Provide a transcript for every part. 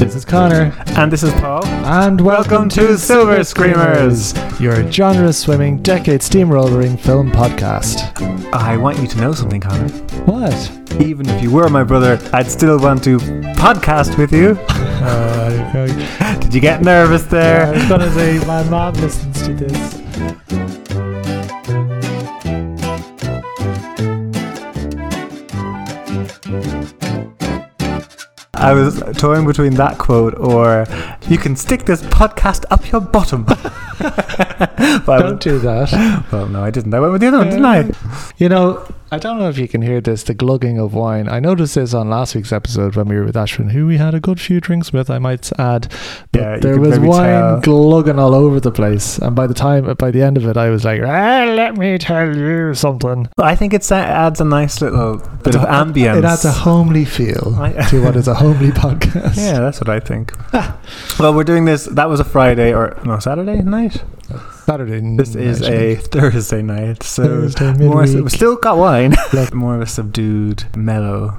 This is Connor, And this is Paul. and Welcome to Silver Screamers. your genre swimming, decade steamrolling film podcast. I want you to know something, Connor. What? Even if you were my brother, I'd still want to podcast with you. Uh, Did you get nervous there? I was gonna say my mom listens to this. I was toying between that quote or you can stick this podcast up your bottom. but I Don't do that. well, no, I didn't. I went with the other one, didn't I? You know, I don't know if you can hear this, the glugging of wine. I noticed this on last week's episode when we were with Ashwin, who we had a good few drinks with, I might add. But Yeah, there was wine tell. glugging all over the place. And by the time, by the end of it, I was like, ah, let me tell you something. I think it adds a nice little bit of ambience. It adds a homely feel to what is a homely podcast. Yeah, that's what I think. well, we're doing this. That was a Friday or no Saturday night. Saturday. This is a Thursday night, so Thursday more. We still got wine. More of a subdued, mellow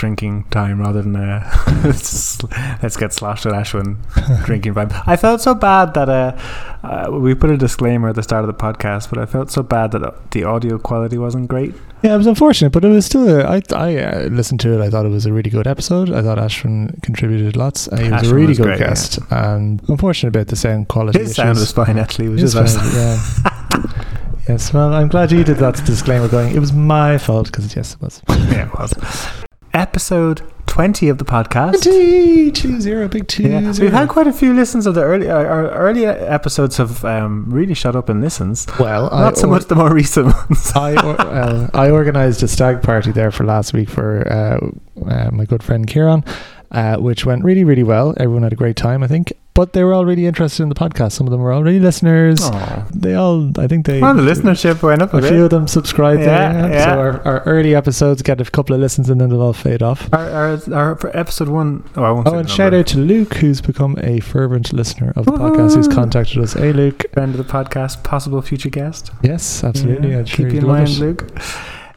drinking time rather than a let's get sloshed at Ashwin drinking vibe. I felt so bad that uh, uh, we put a disclaimer at the start of the podcast, but I felt so bad that uh, the audio quality wasn't great. Yeah, it was unfortunate, but it was still. A, I I uh, listened to it. I thought it was a really good episode. I thought Ashwin contributed lots. And he was Ashwin a really was good great, guest. And unfortunate about the sound quality. His sound was fine actually. It was His just sound, yeah. yes. Well, I'm glad you did that disclaimer. Going. It was my fault because yes, it was. yeah, it was. Episode 20 of the podcast. Two, two zero, big two. Yeah, zero. we've had quite a few listens of the early. Our, our early episodes have um, really shot up in listens. well, Not so or- much the more recent ones. I or, well, I organised a stag party there for last week for uh, uh, my good friend Kieran, uh, which went really really well. Everyone had a great time, I think. But they were all really interested in the podcast. Some of them were already listeners. Aw. They all, I think they. Well, the listenership went up a A few of them subscribed Yeah, there. yeah. So our, our early episodes get a couple of listens and then they'll all fade off. Our, our, our for episode one oh I won't Oh, and shout out to Luke, who's become a fervent listener of the podcast, who's contacted us. Hey, Luke. friend of the podcast, possible future guest. Yes, absolutely. Yeah, I'd keep sure you in mind, it. Luke.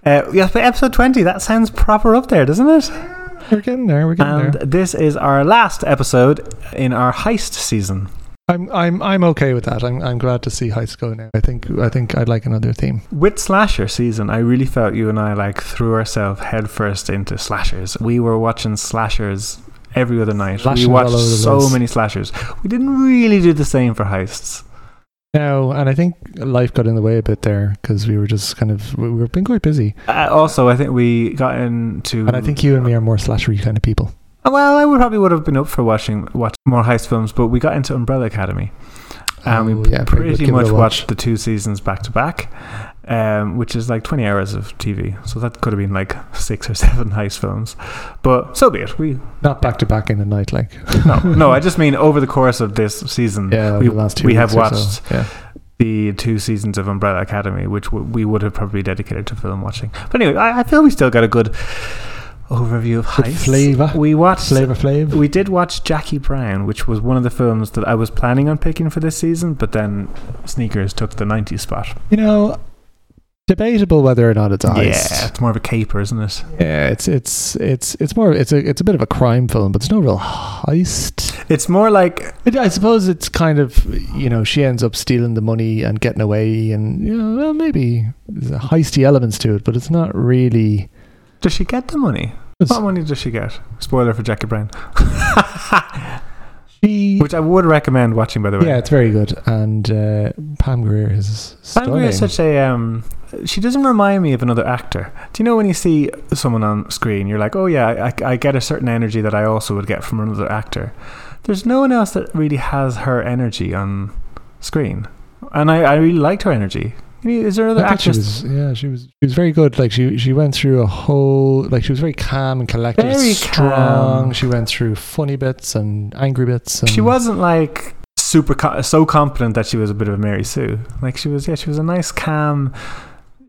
Uh, yeah, but episode 20, that sounds proper up there, doesn't it? We're getting there. We're getting And there. this is our last episode in our heist season. I'm I'm I'm okay with that. I'm I'm glad to see Heist go now. I think I think I'd like another theme. With slasher season, I really felt you and I like threw ourselves headfirst into slashers. We were watching slashers every other night. Slashers we watched so many slashers. We didn't really do the same for heists. No, and I think life got in the way a bit there because we were just kind of we were being quite busy. Uh, also, I think we got into. And I think you and me are more slashery kind of people. Well, I would probably would have been up for watching watch more heist films, but we got into Umbrella Academy, and Oh, we yeah, pretty a much watch. watched the two seasons back to back, um, which is like twenty hours of TV. So that could have been like six or seven heist films, but so be it. We Not back to back in the night, like no, no. I just mean over the course of this season, yeah, we the last two we have or so. watched Yeah, the two seasons of Umbrella Academy, which w- we would have probably dedicated to film watching. But anyway, I, I feel we still got a good overview of Good heists. flavour. We watched Flavor Flav. we did watch Jackie Brown, which was one of the films that I was planning on picking for this season, but then Sneakers took the 90s spot. You know, debatable whether or not it's a Yeah, it's more of a caper, isn't it? Yeah, it's it's it's it's more it's a it's a bit of a crime film, but it's no real heist. It's more like It, I suppose it's kind of you know she ends up stealing the money and getting away, and you know well, maybe there's a heisty elements to it, but it's not really. does she get the money? What money does she get? Spoiler for Jackie Brown. She, which I would recommend watching, by the way. yeah, it's very good, and uh, Pam Grier is stunning. Pam Grier is such a um she doesn't remind me of another actor. Do you know when you see someone on screen, you're like, oh yeah, I, I get a certain energy that I also would get from another actor. There's no one else that really has her energy on screen, and I, I really liked her energy. Is there another thought she actress? was, yeah, she was. She was very good. Like she, she went through a whole. Like she was very calm and collected, Very strong. calm. She went through funny bits and angry bits. And She wasn't like super co- so confident that she was a bit of a Mary Sue. Like she was, yeah, she was a nice, calm.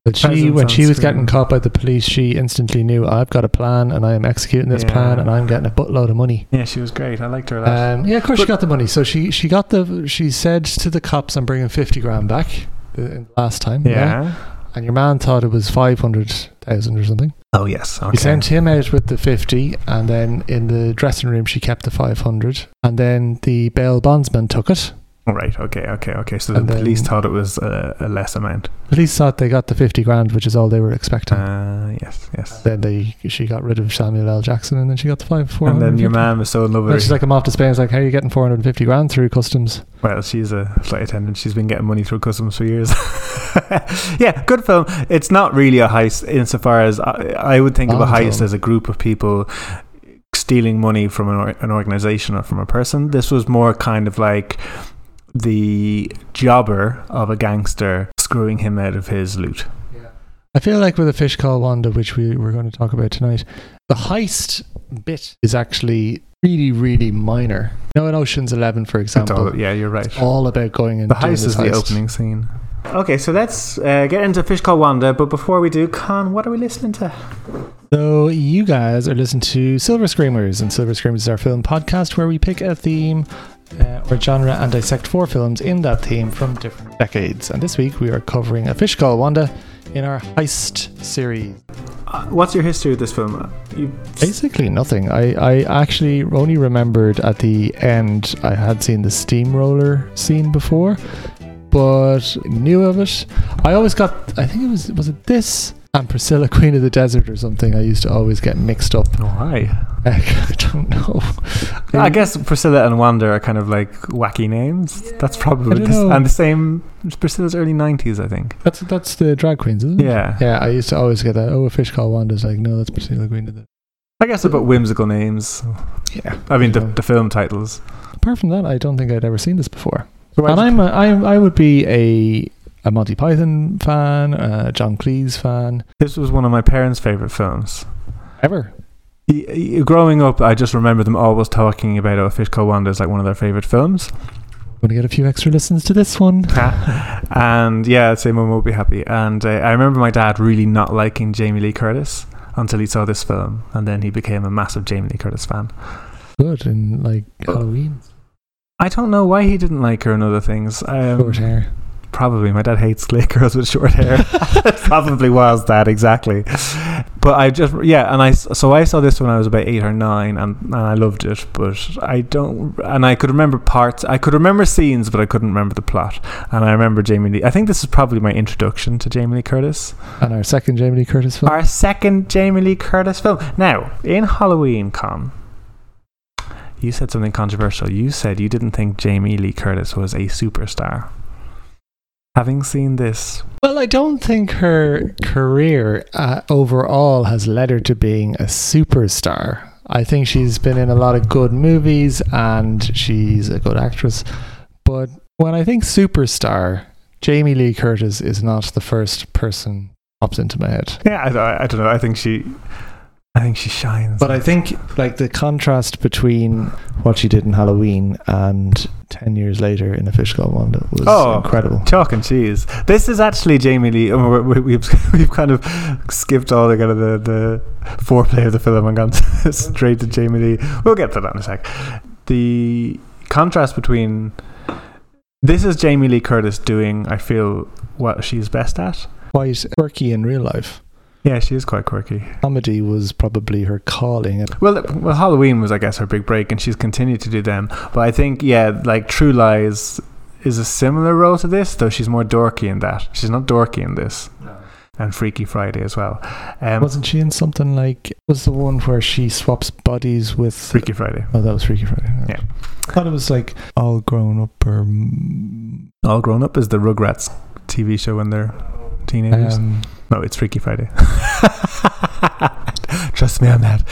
But she, when she was screen. getting caught by the police, she instantly knew I've got a plan and I am executing this Yeah. plan and I'm getting a buttload of money. Yeah, she was great. I liked her a lot. Um, yeah, of course she got the money. So she she got the. She said to the cops, "I'm bringing fifty grand back." Uh, Last time, yeah. and your man thought it was five hundred thousand or something. Oh yes. Okay. He sent him out with the fifty, and then in the dressing room she kept the five hundred, and then the bail bondsman took it. Right. Okay. Okay. Okay. So the And then- police thought it was a, a less amount. Police thought they got the fifty grand, which is all they were expecting. Uh, yes. Yes. then they she got rid of Samuel L. Jackson, and then she got the five four And then your man was so in love And with she's like, I'm off to Spain. It's like, how are you getting 450 grand through customs? Well, she's a flight attendant. She's been getting money through customs for years. yeah, good film. It's not really a heist insofar as I, I would think of a heist film. as a group of people stealing money from an, or, an organization or from a person. This was more kind of like the jobber of a gangster screwing him out of his loot. Yeah. I feel like with a fish called Wanda, which we were going to talk about tonight, the heist bit is actually really, really minor. You know, in Ocean's Eleven, for example, all- yeah, you're right. it's all about going and The heist this is the heist. opening scene. Okay, so let's uh, get into Fish Called Wanda. But before we do, Con, what are we listening to? So you guys are listening to Silver Screamers, and Silver Screamers is our film podcast where we pick a theme uh, or genre and dissect four films in that theme from different decades. And this week we are covering A Fish Called Wanda in our heist series. Uh, what's your history with this film? You, Basically nothing. I, I actually only remembered at the end I had seen the steamroller scene before, but knew of it. I always got I think it was was it this and Priscilla Queen of the Desert or something I used to always get mixed up. Oh, why? I don't know. I guess Priscilla and Wanda are kind of like wacky names. That's probably I don't this, and the same. Priscilla's early nineties, I think. that's that's the drag queens, isn't it? Yeah. Yeah, I used to always get that. Oh, a fish called Wanda's like, no, that's Priscilla Queen of the I guess about whimsical names. Yeah. I mean, the, Yeah. the film titles. Apart from that, I don't think I'd ever seen this before. So and I- I'm a, I'm I would be a a Monty Python fan, a John Cleese fan, this was one of my parents' favorite films. ever. Growing up, I just remember them always talking about A Fish Called Wanda is like one of their favorite films. Going to get a few extra listens to this one. and yeah, I'd say Mum will be happy. And uh, I remember my dad really not liking Jamie Lee Curtis until he saw this film, and then he became a massive Jamie Lee Curtis fan. Good in like Halloween. I don't know why he didn't like her and other things. Um, Short hair. Probably. My dad hates gay girls with short hair. it probably was that exactly. But I just yeah, and I s- so I saw this when I was about eight or nine, and, and I loved it. But I don't, and I could remember parts. I could remember scenes, but I couldn't remember the plot. And I remember Jamie Lee. I think this is probably my introduction to Jamie Lee Curtis. And our second Jamie Lee Curtis film. Our second Jamie Lee Curtis film. Now in Halloween Con. You said something controversial. You said you didn't think Jamie Lee Curtis was a superstar. Having seen this, Well, I don't think her career uh, overall has led her to being a superstar. I think she's been in a lot of good movies and she's a good actress. But when I think superstar, Jamie Lee Curtis is not the first person pops into my head. Yeah, I, I don't know. I think she, I think she shines. But I think like the contrast between what she did in Halloween and ten years later in A Fish Called Wanda was Oh. incredible. chalk and cheese. This is actually Jamie Lee. oh, we- we- We've we've kind of skipped all the kind of the, the foreplay of the film and gone straight to Jamie Lee. We'll get to that in a sec. The contrast between this is Jamie Lee Curtis doing, I feel, what she's best at. Quite quirky in real life. Yeah, she is quite quirky. Comedy was probably her calling. Well, well, Halloween was, I guess, her big break, and she's continued to do them. But I think, yeah, like True Lies is a similar role to this, though she's more dorky in that. She's not dorky in this, and Freaky Friday as well. Um, Wasn't she in something like was the one where she swaps bodies with Freaky Friday. Oh, that was Freaky Friday. Yeah. I thought it was like all grown up or All Grown Up is the Rugrats TV show when they're teenagers. um, no, it's Freaky Friday. Trust me on that.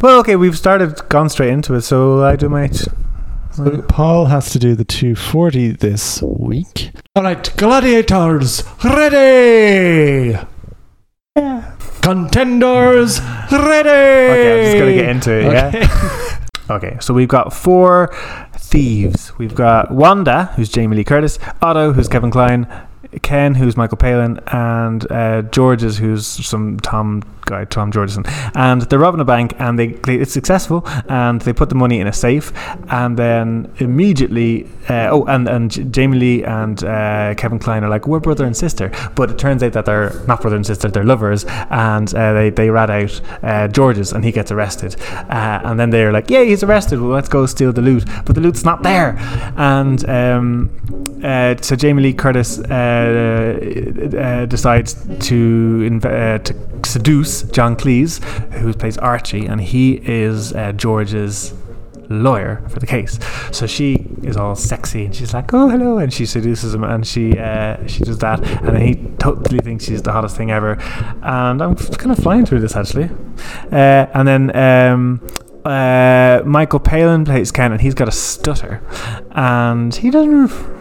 Well, okay, we've started, gone straight into it, so I do my. so Paul has to do the 240 this week. All right, gladiators ready. Yeah. Contenders ready. Okay, I'm just gonna get into it. Yeah. Okay, so we've got four thieves. We've got Wanda, who's Jamie Lee Curtis, Otto, who's Kevin Kline, Ken, who's Michael Palin, and uh, George's, who's some Tom guy, Tom Georgeson, and they're robbing a bank, and they, they it's successful, and they put the money in a safe, and then immediately, uh, oh, and and Jamie Lee and uh, Kevin Kline are like, we're brother and sister, but it turns out that they're not brother and sister, they're lovers, and uh, they they rat out uh, George's, and he gets arrested, uh, and then they're like, yeah, he's arrested, well, let's go steal the loot, but the loot's not there, and um, uh, so Jamie Lee Curtis decides to inv- to seduce John Cleese, who plays Archie, and he is uh, George's lawyer for the case. So she is all sexy and she's like, "Oh, hello," and she seduces him and she uh, she does that, and he totally thinks she's the hottest thing ever. And I'm kind of flying through this actually, uh, and then. Um, uh, Michael Palin plays Ken, and he's got a stutter, and he doesn't.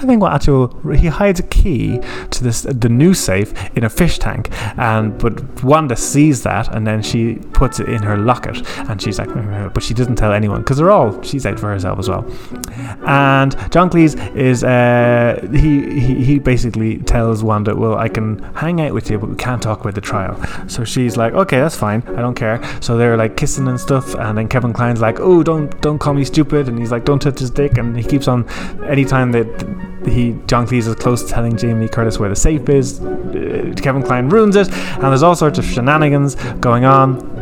Trying to think what actual he hides a key to this the new safe in a fish tank, and but Wanda sees that, and then she puts it in her locket, and she's like, mm, mm, mm, but she doesn't tell anyone because they're all she's out for herself as well. And John Cleese is uh, he, he he basically tells Wanda, well, I can hang out with you, but we can't talk about the trial. So she's like, okay, that's fine, I don't care. So they're like kissing and stuff, and then Kevin Kline's like, oh, don't don't call me stupid, and he's like, don't touch his dick, and he keeps on anytime that he John Cleese is close to telling Jamie Curtis where the safe is, uh, Kevin Kline ruins it, and there's all sorts of shenanigans going on.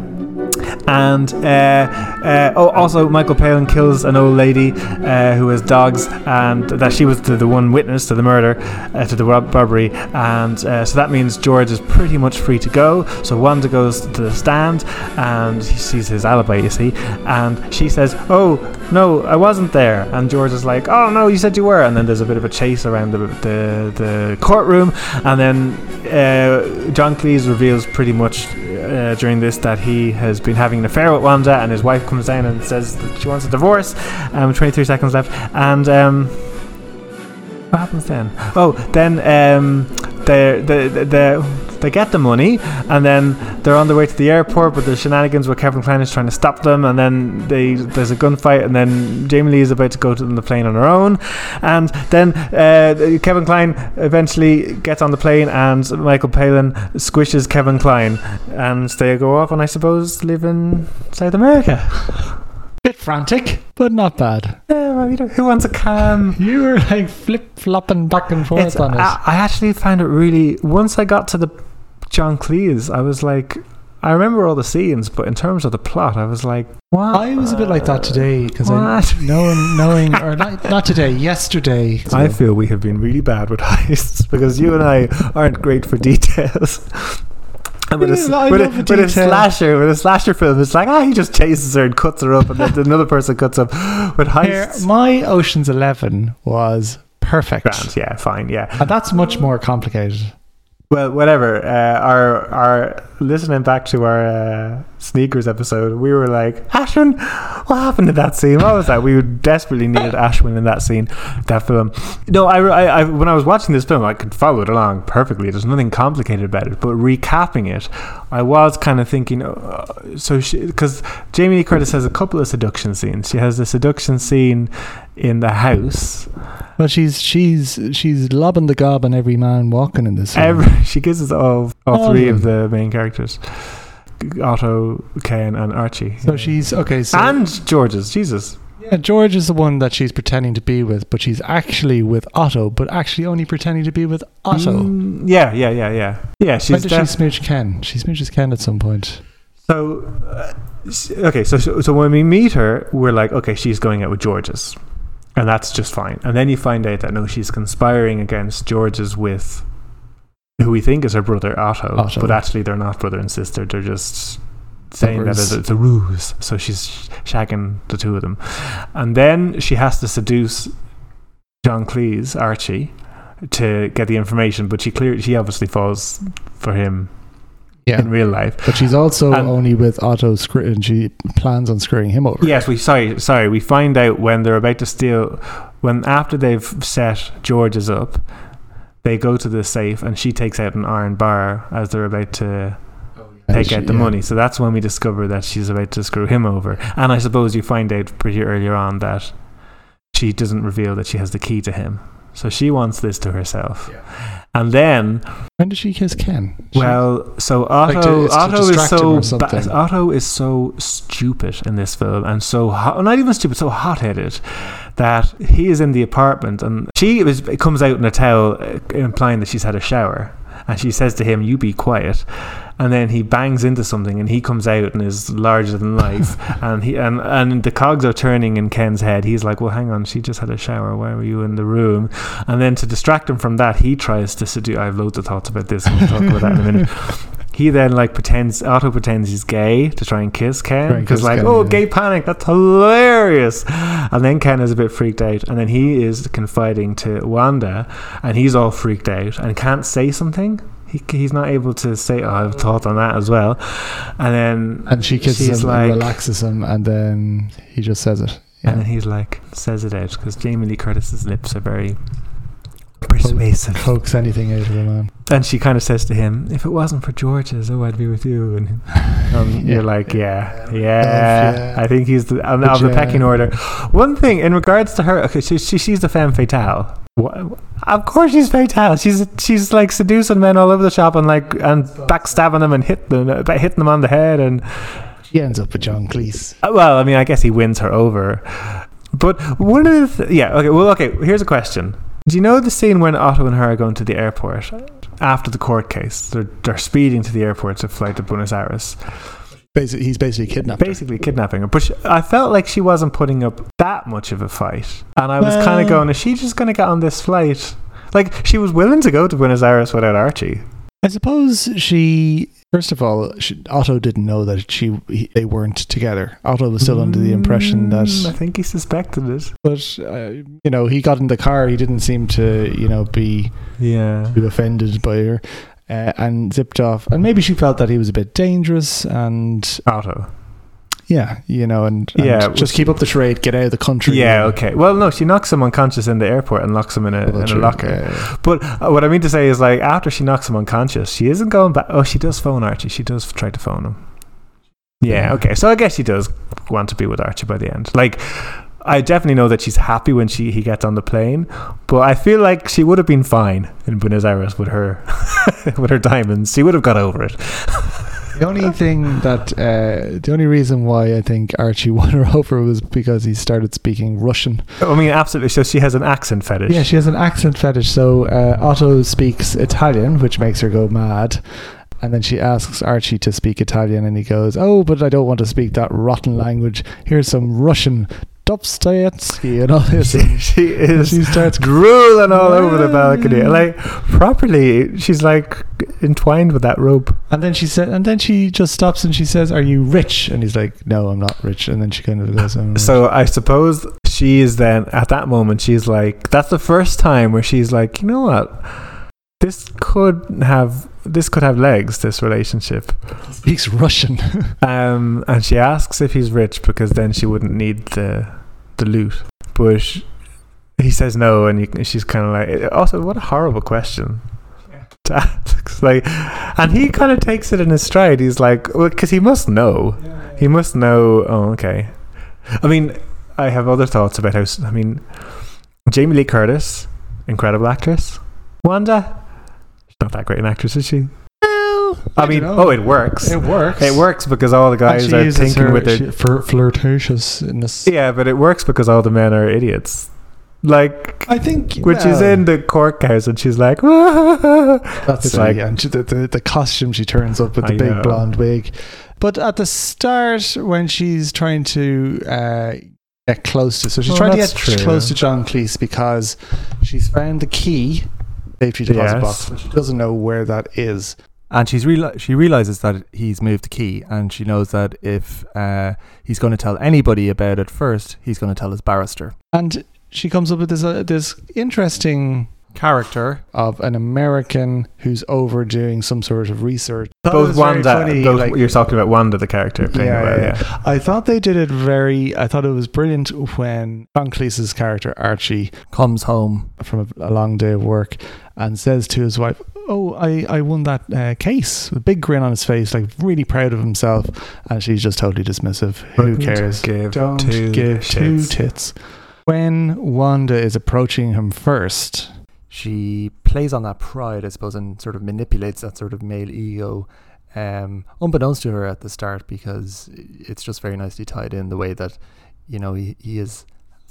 And uh, uh, oh, also Michael Palin kills an old lady uh, who has dogs, and that she was the, one witness to the murder, uh, to the rob- robbery, and so that means George is pretty much free to go. So Wanda goes to the stand, and he sees his alibi, you see, and she says, "Oh no, I wasn't there," and George is like, "Oh no, you said you were," and then there's a bit of a chase around the the, the courtroom, and then uh, John Cleese reveals pretty much uh, during this that he has been having an affair with Wanda, and his wife comes down and says that she wants a divorce. Um, 23 seconds left, and um, what happens then? Oh, then um, they they they they get the money, and then they're on their way to the airport. But there's shenanigans where Kevin Kline is trying to stop them, and then they there's a gunfight, and then Jamie Lee is about to go to the plane on her own, and then uh, Kevin Kline eventually gets on the plane, and Michael Palin squishes Kevin Kline, and they go off, and I suppose live in South America. Bit frantic, but not bad. Yeah, well, you know, who wants a calm? You were like flip flopping back and forth It's- on it. I, I actually found it really. Once I got to the John Cleese, I was like, I remember all the scenes, but in terms of the plot, I was like, what? I was a bit like that today because I knowing knowing or not not today yesterday. I feel we have been really bad with heists because you and I aren't great for details. And with, a, s- Yeah, I with, a, with a slasher, with a slasher film, it's like ah, he just chases her and cuts her up, and then another person cuts up. With Here, my Ocean's Eleven was perfect, grand, yeah, fine, yeah. and that's much more complicated. Well, whatever. Uh, our our listening back to our uh, sneakers episode, we were like, Ashwin, what happened to that scene? What was that? We desperately needed Ashwin in that scene, that film. No, I, I, I when I was watching this film, I could follow it along perfectly. There's nothing complicated about it. But recapping it, I was kind of thinking, uh, so because Jamie Lee Curtis has a couple of seduction scenes. She has the seduction scene in the house. Well, she's she's she's lobbing the gob on every man walking in this. Every, she gives us all, all All three of of the main characters Otto, Ken, and Archie. so she's okay. So and George's. Jesus. yeah, George is the one that she's pretending to be with, but she's actually with Otto, but actually only pretending to be with Otto. Mm, yeah, yeah, yeah, yeah. Yeah, When she's did def- she smooch Ken? She smooches Ken at some point. So, uh, okay, so, so so when we meet her, we're like, okay, she's going out with George's, and that's just fine. And then you find out that no, she's conspiring against George's with who we think is her brother Otto, Otto. but actually they're not brother and sister. They're just saying that it's a ruse. So she's shagging the two of them, and then she has to seduce John Cleese, Archie, to get the information. But she clear she obviously falls for him Yeah, in real life. but she's also And- only with Otto, screw- and she plans on screwing him over. Yes, we sorry, sorry. We find out when they're about to steal, when after they've set George's up, they go to the safe and she takes out an iron bar as they're about to oh, take out the yeah. money. So that's when we discover that she's about to screw him over. And I suppose you find out pretty earlier on that she doesn't reveal that she has the key to him. So she wants this to herself. And then, When does she kiss Ken? She- well, so Otto, it's to Otto is so ba- Otto is so stupid in this film, and so hot, not even stupid, so hot-headed that he is in the apartment, and she is, comes out in a towel, uh, implying that she's had a shower, and she says to him, "You be quiet." And then he bangs into something, and he comes out and is larger than life. and he and and the cogs are turning in Ken's head. He's like, "Well, hang on, she just had a shower. Why were you in the room?" And then to distract him from that, he tries to seduce. I have loads of thoughts about this. We'll talk about that in a minute. He then like pretends Otto pretends he's gay to try and kiss Ken because like Ken, oh yeah. gay panic that's hilarious and then Ken is a bit freaked out and then he is confiding to Wanda and he's all freaked out and can't say something he, he's not able to say oh I've thought on that as well and then and she kisses him like- and relaxes him, and then he just says it. and then he's like says it out because Jamie Lee Curtis's lips are very persuasive Coax anything out of a man. And she kind of says to him, "If it wasn't for George's, oh, I'd be with you." And um, Yeah. you're like, "Yeah, yeah, yeah. I think he's the of But the pecking order." One thing in regards to her, okay, she, she she's the femme fatale. Of course, she's fatale. She's she's like seducing men all over the shop and like and backstabbing them and hit them, uh, hitting them on the head and she ends up with John Cleese. uh, Well, I mean, I guess he wins her over. But one of the th- yeah, okay. Well, okay. Here's a question. Do you know the scene when Otto and her are going to the airport after the court case? They're they're speeding to the airport to fly to Buenos Aires, Basically, he's basically kidnapped. her. basically kidnapping her. But she, I felt like she wasn't putting up that much of a fight, and I was kind of going, "Is she just going to get on this flight?" Like she was willing to go to Buenos Aires without Archie. I suppose she. First of all, she, Otto didn't know that she he, they weren't together. Otto was still under the impression that I think he suspected it. but uh, you know, he got in the car. He didn't seem to, you know, be Yeah. too offended by her, uh, and zipped off. And maybe she felt that he was a bit dangerous, and Otto. Yeah, you know, and, and Yeah, just keep up the charade, get out of the country. Yeah, okay. Well, no, she knocks him unconscious in the airport and locks him in a, Well, in a locker. Yeah, yeah. But uh, what I mean to say is, like, after she knocks him unconscious, she isn't going back. Oh, she does phone Archie. She does try to phone him. Yeah, Yeah. okay. So I guess she does want to be with Archie by the end. Like, I definitely know that she's happy when she he gets on the plane, but I feel like she would have been fine in Buenos Aires with her with her diamonds. She would have got over it. The only thing that, uh, the only reason why I think Archie won her over was because he started speaking Russian. I mean, absolutely. So she has an accent fetish. Yeah, she has an accent fetish. So uh, Otto speaks Italian, which makes her go mad. And then she asks Archie to speak Italian, and he goes, "Oh, but I don't want to speak that rotten language. Here's some Russian, Dostoevsky, and all this." she, she is. she starts drooling all over the balcony. Like properly, she's like entwined with that rope. And then she said, and then she just stops and she says, "Are you rich?" And he's like, "No, I'm not rich." And then she kind of goes. So I suppose she is then at that moment. She's like, that's the first time where she's like, you know what, this could have this could have legs. This relationship. speaks Russian. Um, and she asks if he's rich because then she wouldn't need the the loot. But he says no, and you, she's kind of like, eh, also, what a horrible question. To ask. like, and he kind of takes it in his stride. He's like, well, because he must know. He must know. Oh, okay. I mean, I have other thoughts about how. s- I mean, Jamie Lee Curtis, incredible actress. Wanda, she's not that great an actress, is she? I, mean, oh, it works. it works. It works because all the guys are thinking with their. flirtatiousness. yeah, but it works because all the men are idiots. Like, I think when she's well, in the courthouse and she's like, That's like- yeah. And she, the, the the costume she turns up with the I big know. blonde wig. But at the start, when she's trying to uh, get close to, so she's Oh, trying to get true. close to John Cleese because she's found the key safety deposit Yes. box, but she doesn't know where that is. And she's reali- she realizes that he's moved the key, and she knows that if uh, he's going to tell anybody about it first, he's going to tell his barrister. And she comes up with this uh, this interesting Character. of an American who's overdoing some sort of research. Both Wanda, funny, both, like- you're talking about Wanda, the character Yeah, it well, yeah, yeah. I thought they did it very. I thought it was brilliant when John Cleese's character Archie, Comes home. from a, a long day of work, and says to his wife, "Oh, I, I won that uh, case." With a big grin on his face, like really proud of himself, and she's just totally dismissive. Who Wouldn't cares? Give Don't two give two tits. When Wanda is approaching him first, she plays on that pride, I suppose, and sort of manipulates that sort of male ego, um, unbeknownst to her at the start, because it's just very nicely tied in the way that, you know, he, he has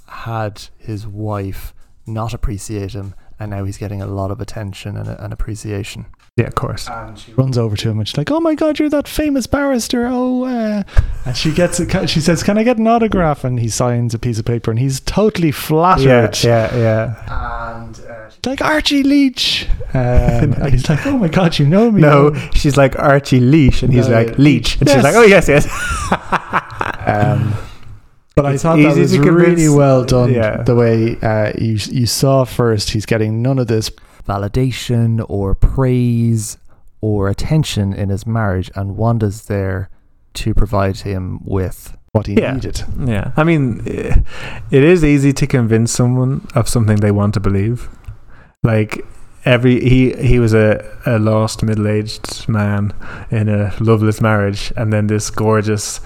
had his wife not appreciate him, and now he's getting a lot of attention and, and appreciation. Yeah, of course. And she runs over to him and she's like, "Oh my God, you're that famous barrister!" Oh, uh. and she gets it. She says, "Can I get an autograph?" And he signs a piece of paper, and he's totally flattered. Yeah, yeah, yeah. And uh, like Archie Leach, um, and he's like, "Oh my God, you know me?" No, she's like Archie Leash, and he's No, like Leach, and yes. she's like, oh yes, yes. Um, but I It's thought that was really well done. yeah. The way uh, you you saw first, he's getting none of this. Validation or praise or attention in his marriage, and Wanda's there to provide him with. What he Yeah. needed. Yeah, I mean, it is easy to convince someone of something they want to believe. Like every he he was a, a lost middle aged man in a loveless marriage, and then this gorgeous,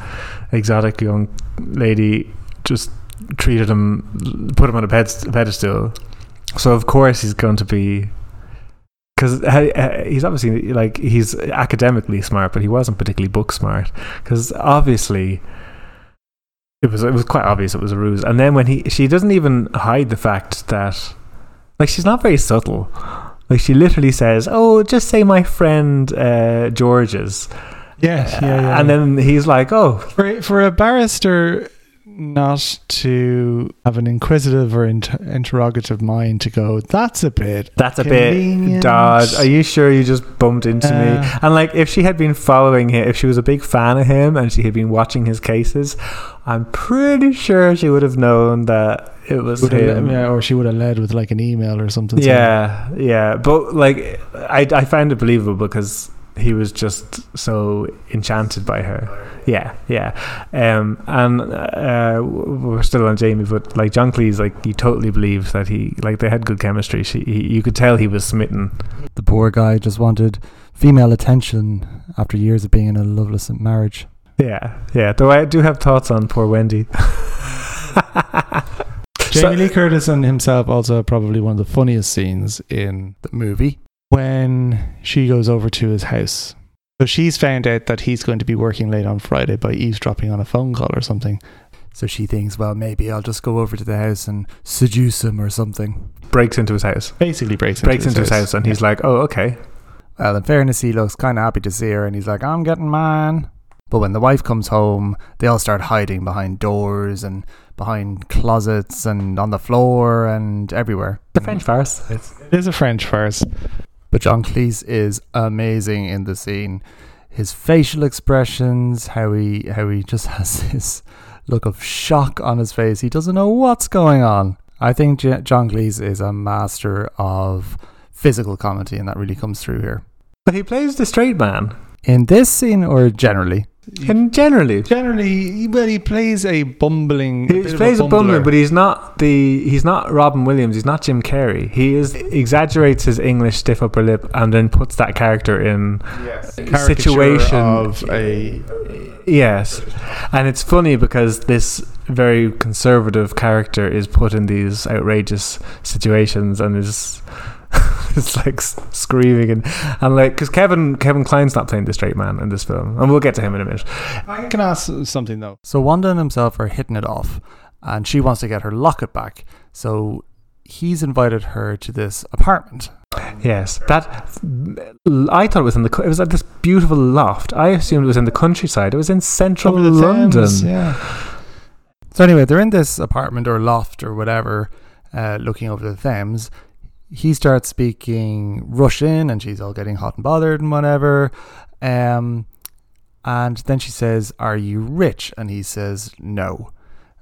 exotic young lady just treated him, put him on a ped- pedestal. So of course he's going to be. Because uh, uh, he's obviously like he's academically smart, but he wasn't particularly book smart. Because obviously, it was it was quite obvious it was a ruse. And then when he she doesn't even hide the fact that like she's not very subtle. Like she literally says, "Oh, just say my friend uh, George's," Yeah, yeah, yeah. and then he's like, "Oh, for for a barrister not to have an inquisitive or inter- interrogative mind to go, that's a bit. that's a bit dodge. Are you sure you just bumped into me?" Uh, And like, if she had been following him, if she was a big fan of him, and she had been watching his cases, I'm pretty sure she would have known that it was him. yeah, or she would have led with like an email or something. Yeah, yeah, but like I, I found it believable because he was just so enchanted by her. Yeah, yeah, um, and uh, we're still on Jamie, but like John Cleese, like he totally believe that he like they had good chemistry. She, he, you could tell he was smitten. The poor guy just wanted female attention after years of being in a loveless marriage. Yeah, yeah. Though I do have thoughts on poor Wendy. Jamie Lee Curtis and himself also probably one of the funniest scenes in The movie. when she goes over to his house. So she's found out that he's going to be working late on Friday by eavesdropping on a phone call or something. So she thinks, well, maybe I'll just go over to the house and seduce him or something. breaks into his house. Basically breaks into Breaks into his house, and he's like, "Oh, okay." Well, in fairness, he looks kind of happy to see her and he's like, I'm getting mine. But when the wife comes home, they all start hiding behind doors and behind closets and on the floor and everywhere. The French farce. It is a French farce. But John Cleese is amazing in the scene. His facial expressions, how he how he just has this look of shock on his face. He doesn't know what's going on. I think J- John Cleese is a master of physical comedy, and that really comes through here. But he plays the straight man. In this scene, or generally, And generally, Generally, he- well, he plays a bumbling. he bit of plays a, bumbler, bumbler. but he's not the he's not Robin Williams. He's not Jim Carrey. He is exaggerates his English stiff upper lip and then puts that character in Caricature situation of a yes. And it's funny because this very conservative character is put in these outrageous situations and is. it's like screaming and, and like because Kevin Kevin Kline's not playing the straight man in this film and we'll get to him in a minute. I can ask something though. so Wanda and himself are hitting it off, and she wants to get her locket back. So he's invited her to this apartment. Yes, that I thought it was in the. It was at this beautiful loft. I assumed it was in the countryside. It was in central the London. Thames, yeah. So anyway, they're in this apartment or loft or whatever, uh, looking over the Thames. He starts speaking Russian, and she's all getting hot and bothered and whatever. Um, and then she says, "Are you rich?" And he says, "No."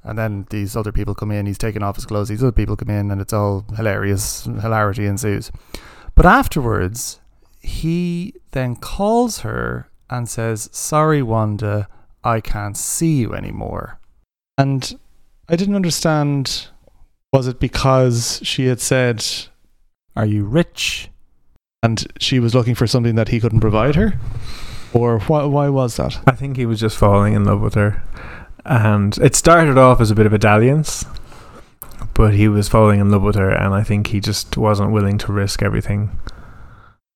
And then these other people come in. He's taking off his clothes. These other people come in, and it's all hilarious. Hilarity ensues. But afterwards, he then calls her and says, "Sorry, Wanda, I can't see you anymore." And I didn't understand. Was it because she had said, Are you rich? and she was looking for something that he couldn't provide her, or why? Why was that? I think he was just falling in love with her, and it started off as a bit of a dalliance, but he was falling in love with her, and I think he just wasn't willing to risk everything,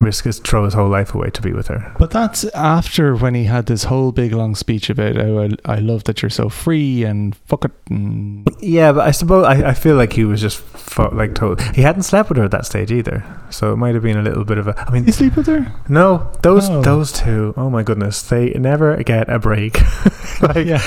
risk his throw his whole life away to be with her. But that's after when he had this whole big long speech about how I, I love that you're so free and fuck it. And Yeah, but I suppose I, I feel like he was just like told he hadn't slept with her at that stage either, so it might have been a little bit of a. I mean, you sleep with her? no, those Oh. those two, oh my goodness, they never get a break. like, yeah,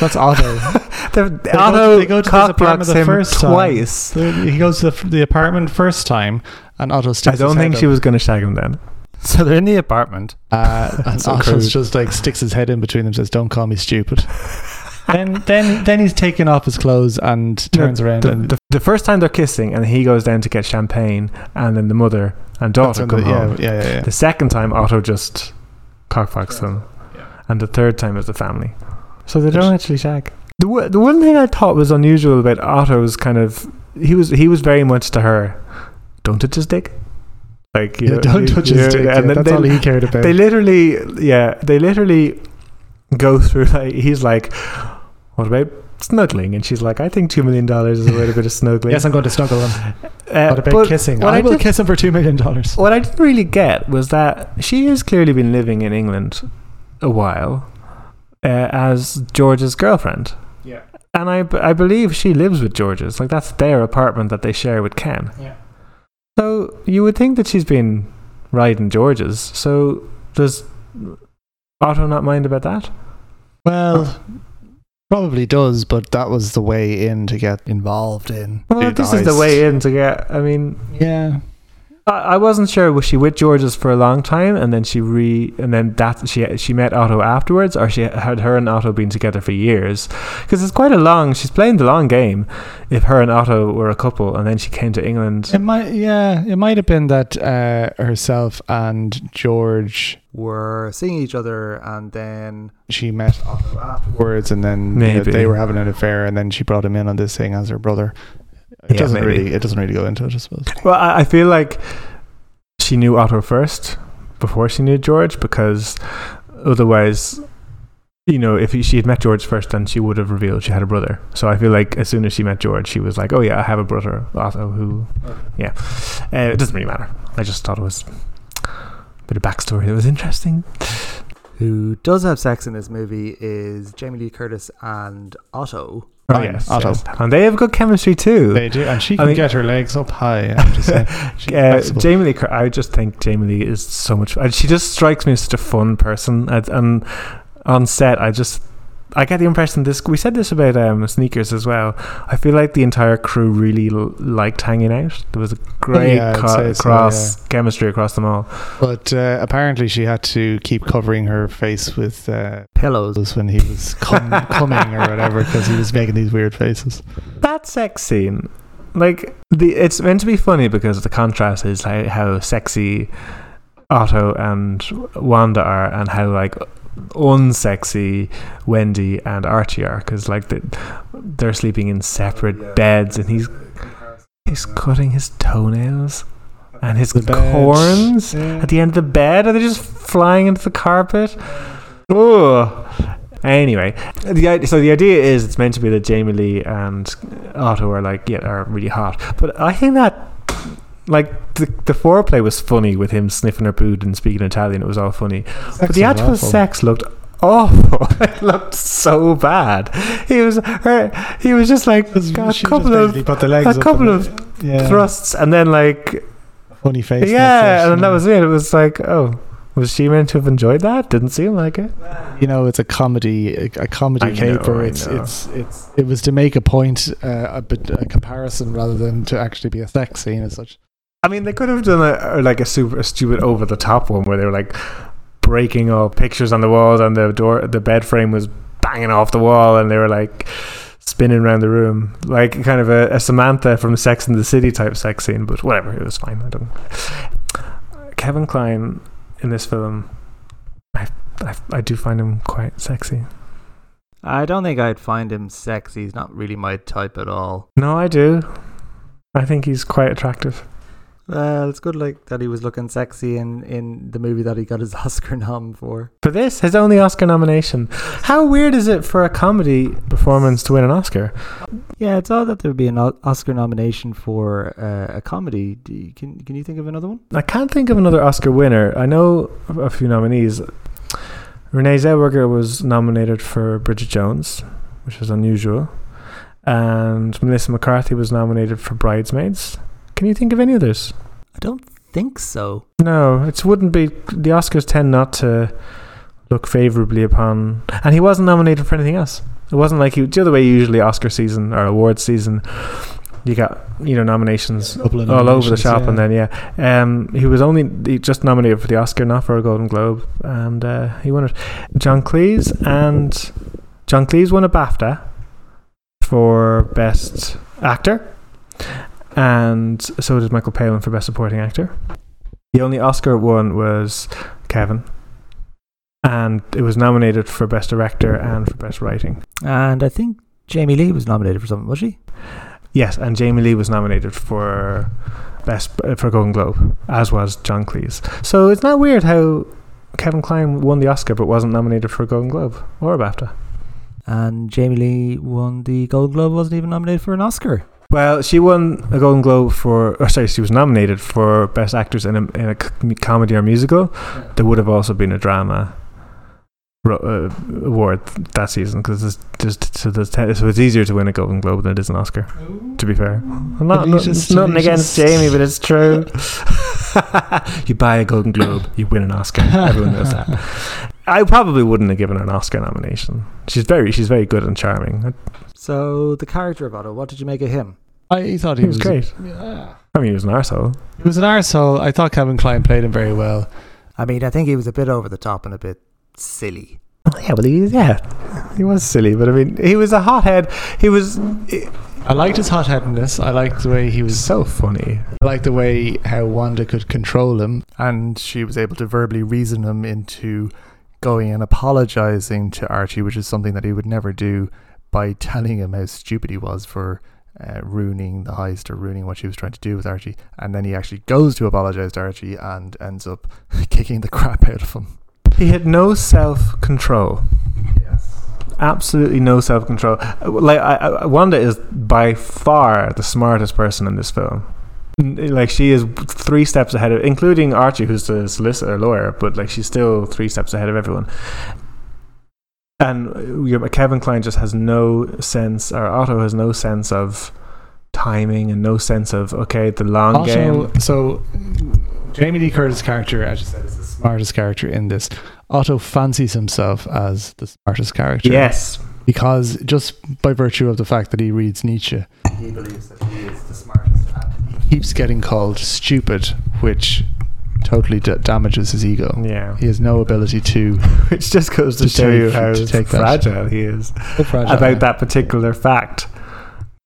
that's Otto. the, They Otto go, they go to his apartment the first time. twice. He goes to the, the apartment first time, and Otto I don't his think head she up. was going to shag him then. So they're in the apartment. Uh, and So Otto's crude. just like sticks his head in between them, says, "Don't call me stupid." then, then, then he's taking off his clothes and turns around The, and the, the first time they're kissing, and he goes down to get champagne, and then the mother and daughter come the- home. yeah, yeah, yeah. The second time, Otto just cockfucks them, and the third time is the family. So they don't actually shag. The w- the one thing I thought was unusual about Otto's kind of he was he was very much to her, don't touch his dick. Like you Yeah, know, don't you- touch you his dick. and yeah, then that's they, all he cared about. they literally yeah they literally go through like he's like, what about snuggling? And she's like, I think two million dollars is a little bit of snuggling. yes, I'm going to snuggle him. Uh, What about kissing? what I, I will kiss him for two million dollars. what I didn't really get was that she has clearly been living in England a while uh, as George's girlfriend. Yeah. And I, b- I believe she lives with George's. Like, that's their apartment that they share with Ken. Yeah. So you would think that she's been riding George's. So does Otto not mind about that? Well, probably does, but that was the way in to get. Involved in. Well, Dude, this is the way in to get. I mean, Yeah, I, I wasn't sure was she with George's for a long time, and then she re and then that she she met Otto afterwards, or she had her and Otto been together for years? Because it's quite a long. She's playing the long game. If her and Otto were a couple, and then she came to England. it might. Yeah, it might have been that uh, herself and George. Were seeing each other and then She met Otto afterwards, and then you know, they were having an affair, and then she brought him in on this thing as her brother. It Yeah, doesn't maybe. really. It doesn't really go into it, I suppose. Well, I, I feel like she knew Otto first before she knew George, because otherwise. You know, if she had met George first, then she would have revealed she had a brother. So I feel like as soon as she met George, she was like, "Oh yeah, I have a brother, Otto." Who, yeah, uh, it doesn't really matter. I just thought it was a bit of backstory that was interesting. who does have sex in this movie is Jamie Lee Curtis and Otto. Oh yes, Otto. yes. and they have good chemistry too. They do, and she I can mean- get her legs up high. I'm just saying. Uh. Jamie Lee, I just think Jamie Lee is so much. She just strikes me as such a fun person, and, and on set, I just. I get the impression this. We said this about um, sneakers as well. I feel like the entire crew really l- liked hanging out. There was a great Yeah, co- say so, cross chemistry across them all. But uh, apparently, she had to keep covering her face with uh, Pillows. pillows when he was cum- coming or whatever because he was making these weird faces. that sex scene like the it's meant to be funny because the contrast is like how sexy Otto and Wanda are and how like unsexy Wendy and Archie are because like the, they're sleeping in separate beds and he's he's cutting his toenails and his The corns Yeah. at the end of the bed. Are they just flying into the carpet? Oh anyway the so the idea is it's meant to be that jamie lee and otto are like yeah are really hot. But i think that like the, the foreplay was funny with him sniffing her boot and speaking italian it was all funny but the actual sex looked awful it looked so bad he was her he was just like a couple of put the legs a couple of yeah, thrusts and then like funny face. yeah, and that was it. It was like, oh, was she meant to have enjoyed that? Didn't seem like it. you know it's a comedy a, a comedy I know, caper I it's know. it's it's it was to make a point uh, a bit a comparison rather than to actually be a sex scene as such I mean, they could have done a, like a super a stupid over the top one where they were like breaking up pictures on the walls and the door, the bed frame was banging off the wall, and they were like spinning around the room, like kind of a, a Samantha from Sex and the City type sex scene. But whatever, it was fine. I don't. Kevin Kline in this film, I, I, I do find him quite sexy. I don't think I'd find him sexy. He's not really my type at all. No, I do. I think he's quite attractive. Well, it's good like that he was looking sexy in, in the movie that he got his Oscar nom for. For this, his only Oscar nomination. How weird is it for a comedy performance to win an Oscar? Yeah, it's odd that there would be an Oscar nomination for uh, a comedy. Do you, can can you think of another one? I can't think of another Oscar winner. I know a few nominees. Renee Zellweger was nominated for Bridget Jones, which is unusual. And Melissa McCarthy was nominated for Bridesmaids. Can you think of any others? I don't think so. No, it wouldn't be. The Oscars tend not to look favorably upon. And he wasn't nominated for anything else. It wasn't like he. The other way, usually Oscar season or awards season, you got you know nominations Couple of all over the shop, yeah. and then yeah, um, he was only he just nominated for the Oscar, not for a Golden Globe, and uh, he won it. John Cleese and John Cleese won a BAFTA for Best Actor, and so did Michael Palin for Best Supporting Actor. The only Oscar one was Kevin, and it was nominated for Best Director and for Best Writing. And I think Jamie Lee was nominated for something, was she? Yes, and Jamie Lee was nominated for best uh, for Golden Globe, as was John Cleese. So it's not weird how Kevin Kline won the Oscar but wasn't nominated for a Golden Globe or a BAFTA. And Jamie Lee won the Golden Globe, wasn't even nominated for an Oscar. Well, she won a Golden Globe for, or sorry, she was nominated for Best Actress in a, in a comedy or musical. There would have also been a drama uh, award that season because it's just so, te- so it's easier to win a Golden Globe than it is an Oscar. To be fair, I'm not, not, Delicious, nothing against. Jamie, but it's true. you buy a Golden Globe, you win an Oscar. Everyone knows that. I probably wouldn't have given her an Oscar nomination. She's very, she's very good and charming. So the character of Otto, what did you make of him? I thought he, He was great. Yeah. I mean, he was an arsehole. He was an arsehole. I thought Kevin Kline played him very well. I mean, I think he was a bit over the top and a bit silly. Oh, yeah, well, he, yeah, he was silly, but I mean, he was a hothead. He was I liked his hot-headedness. I liked the way he he was. was so funny. I liked the way how Wanda could control him. And she was able to verbally reason him into going and apologizing to Archie, which is something that he would never do by telling him how stupid he was for uh, ruining the heist or ruining what she was trying to do with Archie. And then he actually goes to apologize to Archie and ends up kicking the crap out of him. He had no self control. Yes. Absolutely no self control. Like I, I, Wanda is by far the smartest person in this film. Like she is three steps ahead of, including Archie, who's the solicitor lawyer, but like she's still three steps ahead of everyone. And uh, your- Kevin Kline just has no sense, or Otto has no sense of timing and no sense of okay, the long game. So Jamie Lee Curtis' character, as you said, is the smartest character in this. Otto fancies himself as the smartest character. Yes, because just by virtue of the fact that he reads Nietzsche, He believes that he is the smartest. He keeps getting called stupid, which totally d- damages his ego. yeah. He has no ability to Which just goes to, To show you how to take that. fragile he is. about that particular fact.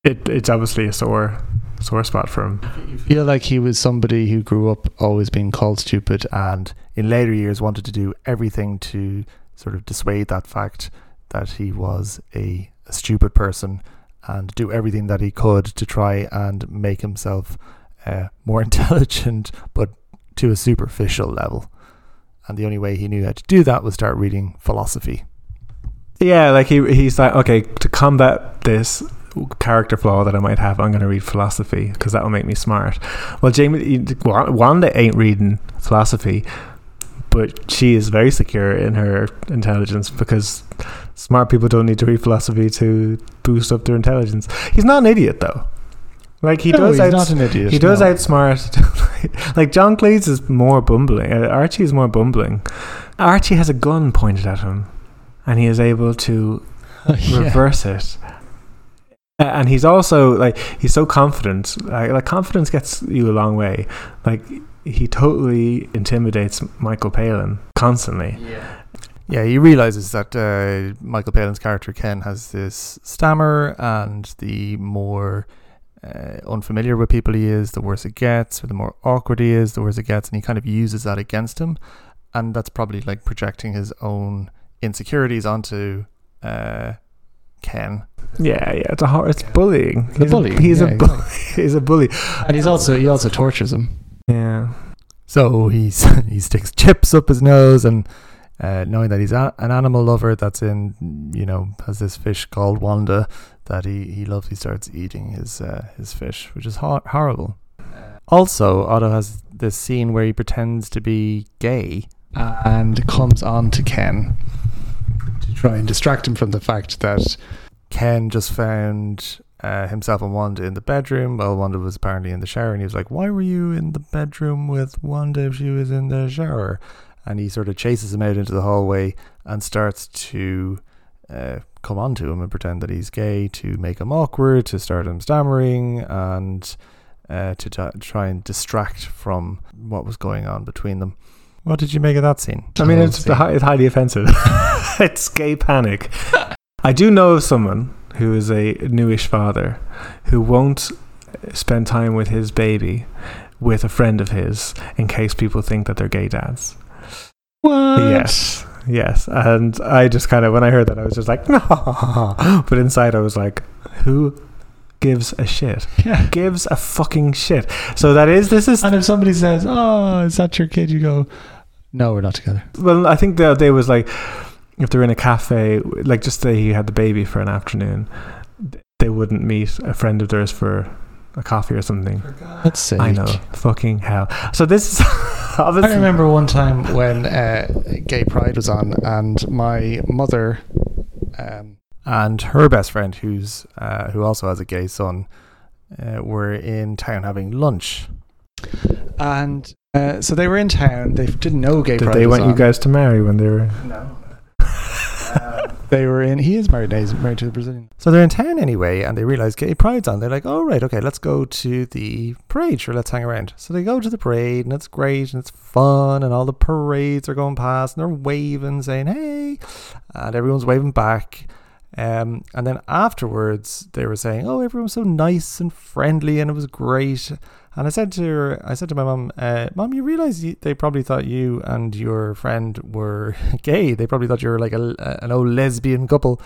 It it's obviously a sore sore spot for him. You feel like he was somebody who grew up always being called stupid. And in later years wanted to do everything to sort of dissuade that fact that he was a, a stupid person and do everything that he could to try and make himself uh, more intelligent, but to a superficial level. And the only way he knew how to do that was start reading philosophy. Yeah, like he he's like okay to combat this character flaw that I might have, I'm going to read philosophy because that will make me smart. Well, Jamie Wa- Wanda ain't reading philosophy, but she is very secure in her intelligence because smart people don't need to read philosophy to boost up their intelligence. He's not an idiot though. Like he No, does he's out- not an idiot. He does no. outsmart. like John Cleese is more bumbling. Uh, Archie is more bumbling. Archie has a gun pointed at him, and he is able to Yeah. reverse it. And he's also like he's so confident. Like, like confidence gets you a long way. Like he totally intimidates Michael Palin constantly. Yeah, Yeah, he realizes that uh, Michael Palin's character Ken has this stammer, and the more uh, unfamiliar with people he is, the worse it gets, or the more awkward he is, the worse it gets, and he kind of uses that against him, and that's probably like projecting his own insecurities onto uh, Ken. Yeah, yeah. It's a hor- it's bullying. The He's bully, A, he's yeah, a bully. he's a bully. And he's also he also tortures him. Yeah. So he's he sticks chips up his nose and uh, knowing that he's a, an animal lover that's in you know has this fish called Wanda that he, he loves he starts eating his uh, his fish which is hor- horrible. Also, Otto has this scene where he pretends to be gay and comes on to Ken to try and distract him from the fact that Ken just found uh, himself and Wanda in the bedroom while Wanda was apparently in the shower, and he was like, "Why were you in the bedroom with Wanda if she was in the shower?" And he sort of chases him out into the hallway and starts to uh, come on to him and pretend that he's gay to make him awkward, to start him stammering, and uh, to t- try and distract from what was going on between them. What did you make of that scene? I mean, it's, hi- it's highly offensive. it's gay panic. I do know of someone who is a newish father who won't spend time with his baby with a friend of his in case people think that they're gay dads. what? Yes. Yes. And I just kind of, when I heard that, I was just like, no. But inside, I was like, who gives a shit? Yeah. Gives a fucking shit. So that is, this is And if somebody says, "Oh, is that your kid?" you go, "No, we're not together." Well, I think the other day was like if they're in a cafe, like just say he had the baby for an afternoon, they wouldn't meet a friend of theirs for a coffee or something. Let's see. I know, fucking hell. So this is I remember one time when uh, Gay Pride was on, and my mother, um, and her best friend, who's uh, who also has a gay son, uh, were in town having lunch. and uh, so they were in town. They didn't know Gay did Pride they was want you guys to marry when they were? No. They were in. He is married now. He's married to the Brazilian. So they're in town anyway, and they realize gay pride's on. They're like, "Oh right, okay, let's go to the parade. Sure, let's hang around." So they go to the parade, and it's great, and it's fun, and all the parades are going past, and they're waving, saying "Hey," and everyone's waving back. Um, and then afterwards, they were saying, "Oh, everyone's so nice and friendly, and it was great." And I said to her, I said to my mum, uh, "Mum, you realize you, they probably thought you and your friend were gay. They probably thought you were like a, an old lesbian couple."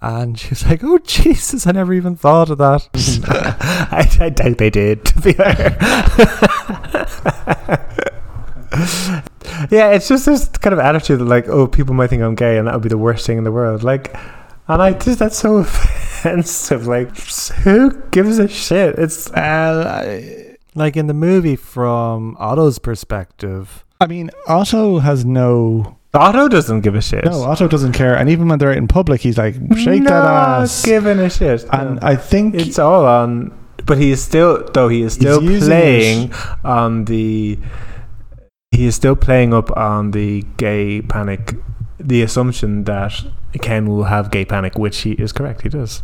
And she was like, "Oh Jesus, I never even thought of that." I, I doubt they did. To be fair. yeah, it's just this kind of attitude that like, oh, people might think I'm gay, and that would be the worst thing in the world. Like, and I just that's so offensive. Like, who gives a shit? It's like in the movie, from Otto's perspective, I mean, Otto has no. Otto doesn't give a shit. No, Otto doesn't care, and even when they're out in public, he's like, "Shake that Not ass." giving a shit. and No. I think it's all on. But he is still, though he is still using playing on the. He is still playing up on the gay panic, the assumption that Ken will have gay panic, which he is correct. He does,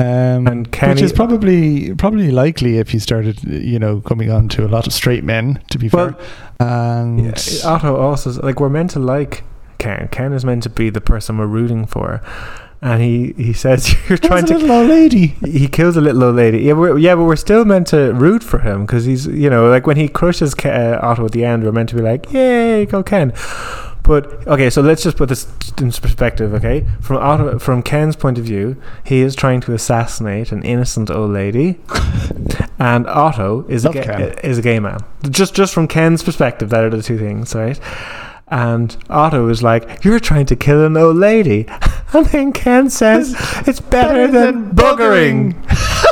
Um, and Ken which is probably probably likely if you started, you know, coming on to a lot of straight men. To be Well, fair, and Yeah, Otto also like we're meant to like Ken. Ken is meant to be the person we're rooting for, and he he says you're trying a to little old lady. he kills a little old lady. Yeah, we're, yeah, but we're still meant to root for him because he's, you know, like when he crushes Ke- uh, Otto at the end, we're meant to be like, "Yay, go Ken!" But okay, so let's just put this in perspective. Okay, from Otto, from Ken's point of view, he is trying to assassinate an innocent old lady, and Otto is a Love ga- Ken. is a gay man. Just just from Ken's perspective, that are the two things, right? And Otto is like, "You're trying to kill an old lady," and then Ken says, "It's better, than, buggering."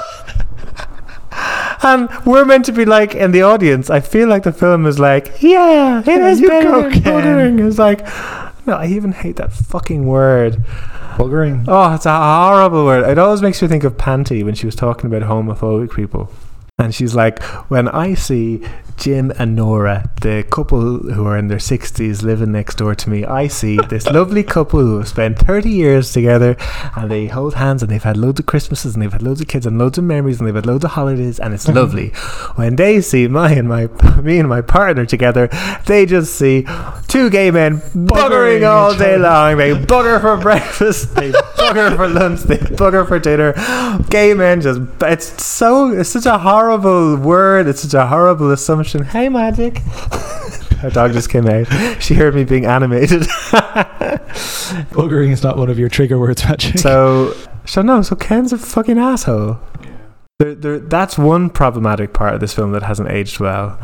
and we're meant to be like in the audience. I feel like the film is like, "Yeah, it Yeah, is better go, than Ken." buggering." It's like, no, I even hate that fucking word. Buggering. Oh, it's a horrible word. It always makes me think of Panti when she was talking about homophobic people. And she's like, when I see Jim and Nora, the couple who are in their 60s living next door to me, I see this lovely couple who have spent 30 years together and they hold hands and they've had loads of Christmases and they've had loads of kids and loads of memories and they've had loads of holidays and it's lovely. When they see my and my me and my partner together, they just see two gay men buggering Buggering all day long. They bugger for breakfast, they bugger for lunch, they bugger for dinner. Gay men just it's so it's such a horrible word, it's such a horrible assumption. Hey magic. Her dog just came out. She heard me being animated. Buggering is not one of your trigger words, Patrick. so so no, so Ken's a fucking asshole. There, there, that's one problematic part of this film that hasn't aged well.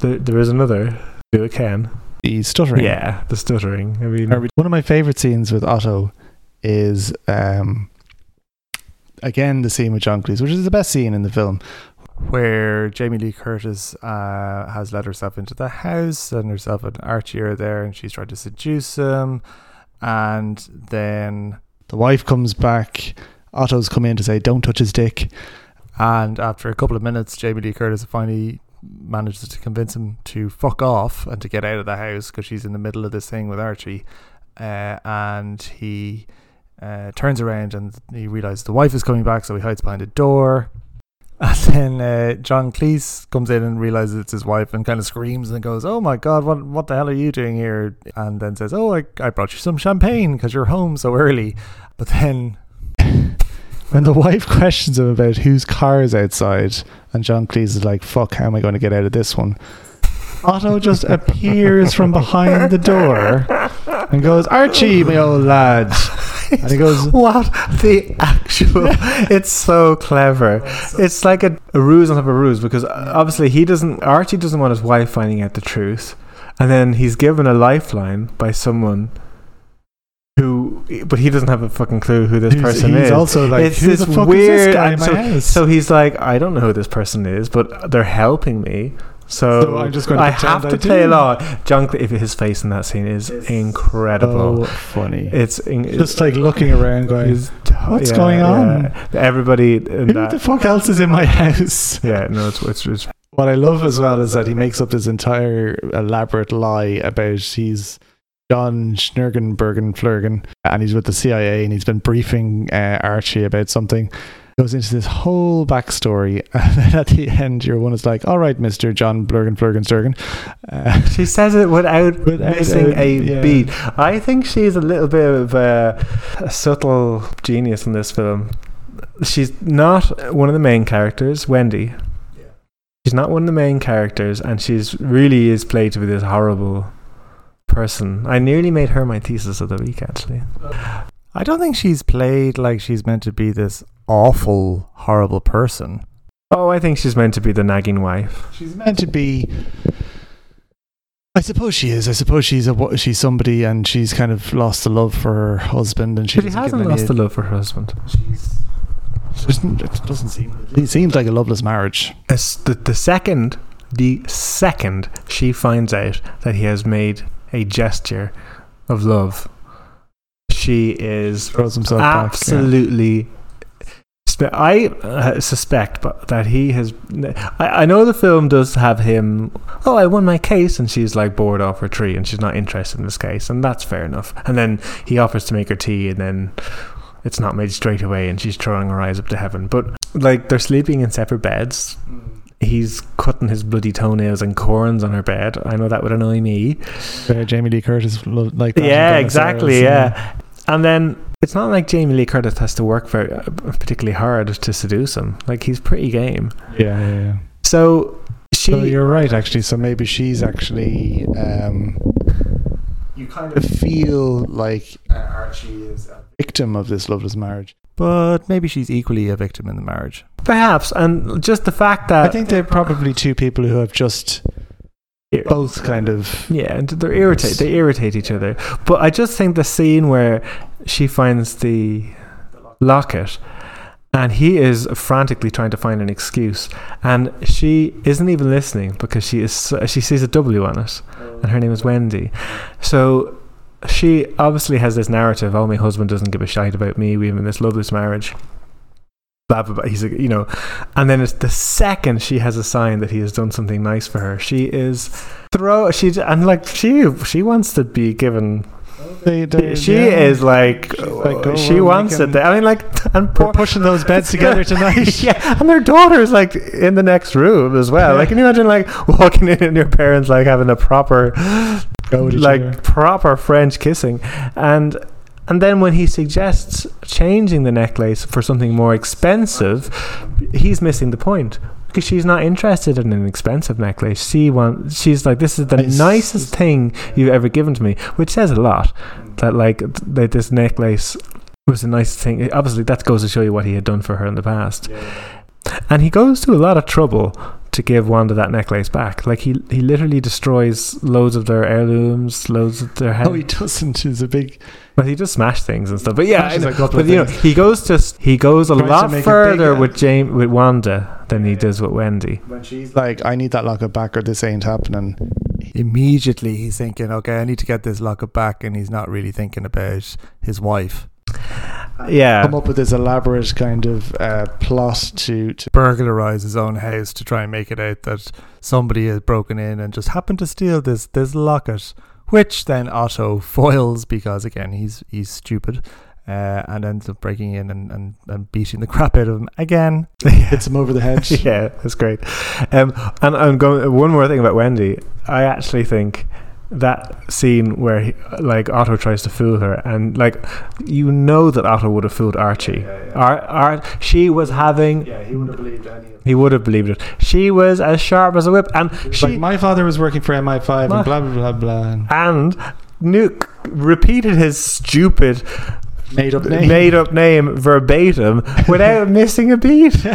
There, there is another. Do it, Ken. The stuttering. Yeah, the stuttering. I mean, One of my favorite scenes with Otto is um, again the scene with John Cleese, which is the best scene in the film. Where Jamie Lee Curtis uh, has let herself into the house and herself and Archie are there and she's trying to seduce him. And then, The wife comes back. Otto's come in to say, "Don't touch his dick." and after a couple of minutes, Jamie Lee Curtis finally manages to convince him to fuck off and to get out of the house because she's in the middle of this thing with Archie. Uh, and he uh, turns around and he realizes the wife is coming back, so he hides behind a door. And then uh, John Cleese comes in and realizes it's his wife and kind of screams and goes, "Oh my god, what what the hell are you doing here?" And then says, "Oh, I, I brought you some champagne because you're home so early." But then When the wife questions him about whose car is outside, and John Cleese is like, "Fuck, how am I going to get out of this one?" Otto just appears from behind the door and goes, "Archie, my old lad," and he goes, what the actual? it's so clever. It's like a, a ruse on top of a ruse because uh, obviously he doesn't. Archie doesn't want his wife finding out the truth, and then he's given a lifeline by someone who, but he doesn't have a fucking clue who this he's, person he's is. also like, it's "Who this weird. is this guy in and my so, house?" so he's like, I don't know who this person is, but they're helping me. So, So I'm just gonna I pretend have I to do. play along. John, Cle- if his face in that scene is incredible. so funny. It's in, just like looking around, going, "What's going on? yeah. Everybody in "Who the fuck else is in my house?" Yeah, no, it's, it's, it's What I love as well is that he makes up this entire elaborate lie about he's John Schnurgenbergen Flurgen and he's with the CIA and he's been briefing uh, Archie about something. Goes into this whole backstory, and then at the end, your one is like, "All right, Mister John Blurgen Flurgen Sturgen." Uh, she says it without, Without missing a- a yeah. beat. I think she's a little bit of a, a subtle genius in this film. She's not one of the main characters, Wendy. She's not one of the main characters, and she's really is played to be this horrible person. I nearly made her my thesis of the week, actually. I don't think she's played like she's meant to be this awful, horrible person. Oh, I think she's meant to be the nagging wife. she's meant to be. I suppose she is. I suppose she's a she's somebody, and she's kind of lost the love for her husband, and she But he doesn't give hasn't lost any- the love for her husband. Doesn't, it doesn't seem. It seems like a loveless marriage. As the, the second, the second she finds out that he has made a gesture of love, she is Throws himself back. yeah. absolutely. I uh, suspect but that he has. I, I know the film does have him. Oh, I won my case, and she's like bored off her tree, and she's not interested in this case, and that's fair enough. And then he offers to make her tea, and then it's not made straight away, and she's throwing her eyes up to heaven. But like they're sleeping in separate beds. He's cutting his bloody toenails and corns on her bed. I know that would annoy me. Uh, Jamie Lee Curtis like that. Yeah, exactly. Yeah. And then it's not like Jamie Lee Curtis has to work very uh, particularly hard to seduce him. Like he's pretty game. yeah, yeah. yeah. So she. So you're right, actually. So maybe she's actually. Um, you kind of feel like uh, Archie is a victim of this loveless marriage. But maybe she's equally a victim in the marriage. perhaps, and just the fact that I think they're probably two people who have just both kind of. Yeah, and they're irritate. They irritate each other. But I just think the scene where she finds the locket, and he is frantically trying to find an excuse, and she isn't even listening because she is. She sees a W on it, and her name is Wendy. So she obviously has this narrative. Oh, my husband doesn't give a shite about me. We have in this loveless marriage. Blah blah blah. He's a, you know, and then it's the second she has a sign that he has done something nice for her. She is throw she and like she she wants to be given They, they, she yeah. is like, like, oh, she wants it i mean like and We're poor, pushing those beds together tonight. yeah and their daughter's like in the next room as well Yeah. like can you imagine like walking in and your parents like having a proper Go at each like proper french kissing and and then when he suggests changing the necklace for something more expensive he's missing the point because she's not interested in an expensive necklace. She wants she's like this is the I s- nicest thing you've ever given to me which says a lot that like th- that this necklace was the nicest thing. Obviously that goes to show you what he had done for her in the past. And he goes to a lot of trouble to give Wanda that necklace back. Like he he literally destroys loads of their heirlooms, loads of their head. Oh, he doesn't. He's a big. Well, he just smash things and stuff. But yeah, I know. but you know, he goes to he goes a Tries lot further big, with James with Wanda than he does with Wendy. When she's like, "I need that locket back, or this ain't happening." Immediately, he's thinking, okay, I need to get this locket back, and he's not really thinking about his wife. Yeah, Come up with this elaborate kind of uh, plot to, to Burglarize his own house to try and make it out that somebody has broken in and just happened to steal this this locket, which then Otto foils because again he's he's stupid. Uh, and ends up breaking in and, and, and beating the crap out of him again. hits him over the head. yeah, that's great. Um, and I'm going. One more thing about Wendy. I actually think that scene where he, like Otto tries to fool her, and like you know that Otto would have fooled Archie. Ar- Ar- she was having. Yeah, he wouldn't have believed any. He would have believed it. She was as sharp as a whip, and she like, my father was working for MI5 Ma- and blah, blah, blah, blah. and Nuke repeated his stupid Made up name. made up name verbatim without missing a beat.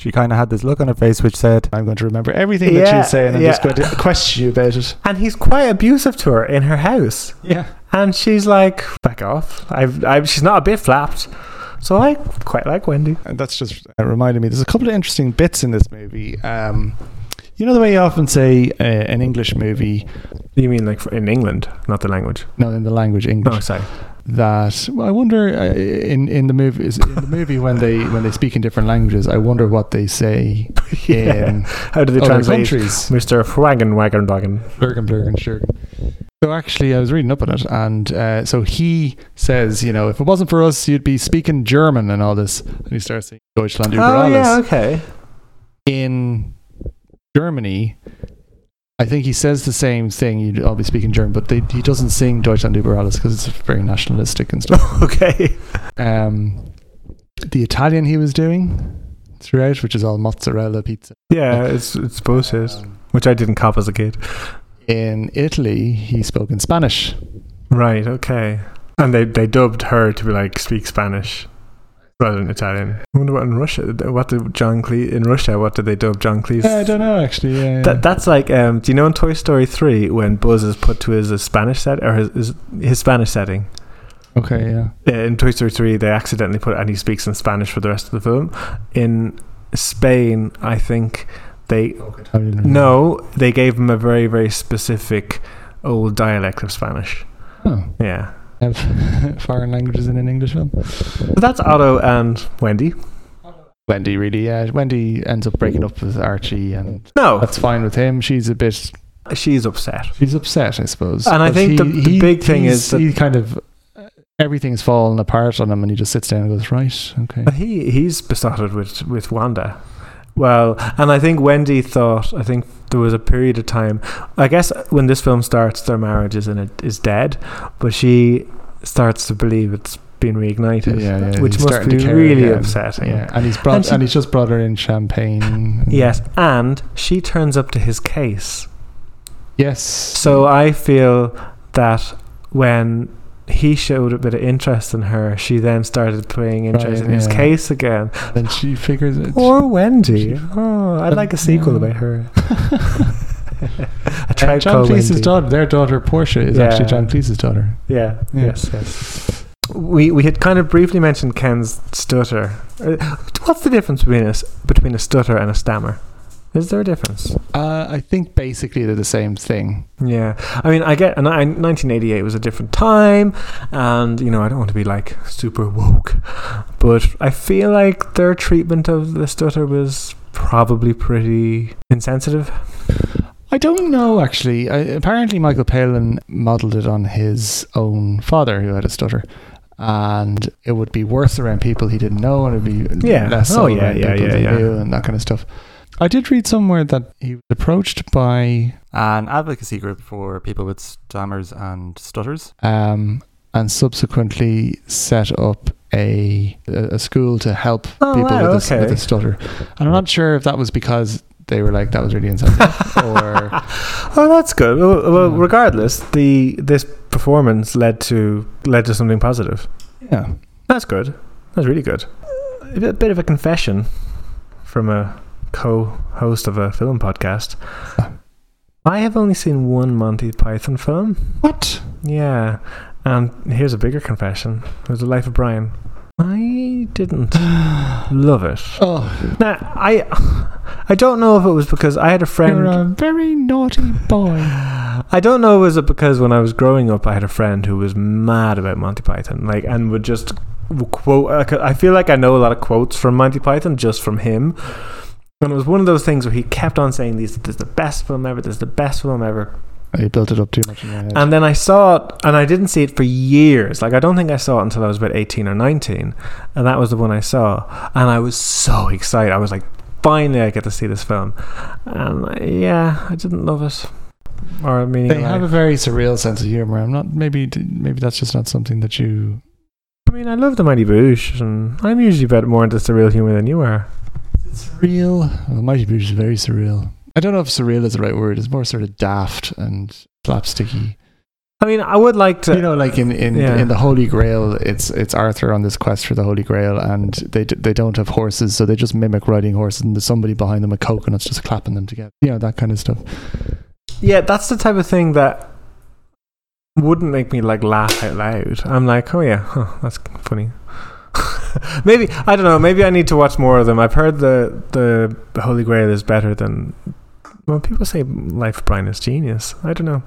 She kind of had this look on her face which said, I'm going to remember everything that Yeah, she's saying and I'm yeah. just going to question you about it. And he's quite abusive to her in her house. Yeah. And she's like, back off. I've, I've, she's not a bit flapped. So I quite like Wendy. And that's just uh, reminded me. There's a couple of interesting bits in this movie. Um, you know the way you often say uh, an English movie, You mean like in England, not the language? no, in the language English, Oh, sorry. That well, I wonder uh, in in the movie is- in the movie when they when they speak in different languages, I wonder what they say in How do they other translate countries. Mr. Wagon Wagon Wagon? Blurgen, blurgen, shurgen. So actually, I was reading up on it, and uh, so he says, you know, if it wasn't for us, you'd be speaking German and all this. And he starts saying Deutschland über Oh, alles. yeah, okay. In Germany, I think he says the same thing. You'd all be speaking German, but they, he doesn't sing Deutschland über alles because it's very nationalistic and stuff. okay. um, the Italian he was doing throughout, which is all mozzarella pizza. Yeah, it's, it's bullshit. Um, Which I didn't cop as a kid. in Italy, he spoke in Spanish. Right, okay. And they, they dubbed her to be like, speak Spanish rather than Italian. I wonder what in Russia, what did John Cleese, in Russia, what did they dub John Cleese? Yeah, I don't know actually. Yeah, yeah. That, that's like, um, do you know in Toy Story 3 when Buzz is put to his, his Spanish set or his, his, his Spanish setting? okay, yeah. In Toy Story 3, they accidentally put, and he speaks in Spanish for the rest of the film. In Spain, I think they, no, they gave him a very, very specific old dialect of Spanish. Oh, Yeah. Have foreign languages in an English film. So that's Otto and Wendy. Wendy, really, yeah. Wendy ends up breaking up with Archie, and No, that's fine with him. She's a bit, she's upset. she's upset, I suppose. And I But think the- the big thing is that- he kind of uh, everything's fallen apart on him, and he just sits down and goes, "Right, okay." But he he's besotted with with Wanda. Well, and I think Wendy thought. I think there was a period of time. I guess when this film starts, their marriage is in it is dead, but she starts to believe it's been reignited, Yeah, yeah, which must be really again. upsetting. Yeah, and he's brought, And and, he's just brought her in champagne. Yes, and she turns up to his case. yes. So I feel that when he showed a bit of interest in her, she then started playing interest Right, in his case again. then she figures it. Poor Wendy. Oh, I'd like a sequel about her. John Cleese's Wendy. daughter, their daughter Portia, is Yeah. actually John Cleese's daughter. Yeah. Yeah. Yes. Yes. We we had kind of briefly mentioned Ken's stutter. Uh, What's the difference between a between a stutter and a stammer? Is there a difference? Uh, I think basically they're the same thing. Yeah, I mean, I get, and I, 1988 was a different time, and you know, I don't want to be like super woke, but I feel like their treatment of the stutter was probably pretty insensitive. I don't know actually. I, apparently, Michael Palin modelled it on his own father, who had a stutter, and it would be worse around people he didn't know, and it'd be Yeah. less Oh, so yeah, around yeah, people yeah, they yeah. knew, and that kind of stuff. I did read somewhere that he was approached by an advocacy group for people with stammers and stutters. um, and subsequently set up a a school to help Oh, people wow, with, a, with a stutter. And I'm not sure if that was because they were like that was really insensitive or Oh, that's good. Well, well, regardless, the this performance led to led to something positive. yeah. That's good. That's really good. A bit of a confession from a co-host of a film podcast. I have only seen one Monty Python film. What? Yeah, and here's a bigger confession: it was the Life of Brian. I didn't love it. Oh, Now, I I don't know if it was because I had a friend. you're a very naughty boy. I don't know was it because when I was growing up I had a friend who was mad about Monty Python, like and would just quote. I feel like I know a lot of quotes from Monty Python just from him. And it was one of those things where he kept on saying these this is the best film ever, this is the best film ever. You built it up too much in your head. And then I saw it and I didn't see it for years. Like I don't think I saw it until I was about 18 or 19. And that was the one I saw. And I was so excited. I was like, finally I get to see this film. And uh, yeah, I didn't love it. Or meaning they have a very surreal sense of humor. I'm not. Maybe. Maybe that's just not something that you. I mean, I love the Mighty Boosh, and I'm usually a bit more into surreal humor than you are. It's surreal. Well, Mighty Boosh is very surreal. I don't know if surreal is the right word. It's more sort of daft and slapsticky. I mean, I would like to. you know, like in in, Yeah. in the Holy Grail, it's it's Arthur on this quest for the Holy Grail, and they d- they don't have horses, so they just mimic riding horses, and there's somebody behind them with coconuts just clapping them together. You know that kind of stuff. yeah, that's the type of thing that wouldn't make me like laugh out loud. I'm like, oh yeah, huh, that's funny. maybe I don't know. Maybe I need to watch more of them. I've heard the the Holy Grail is better than. Well, people say Life of Brian is genius. I don't know.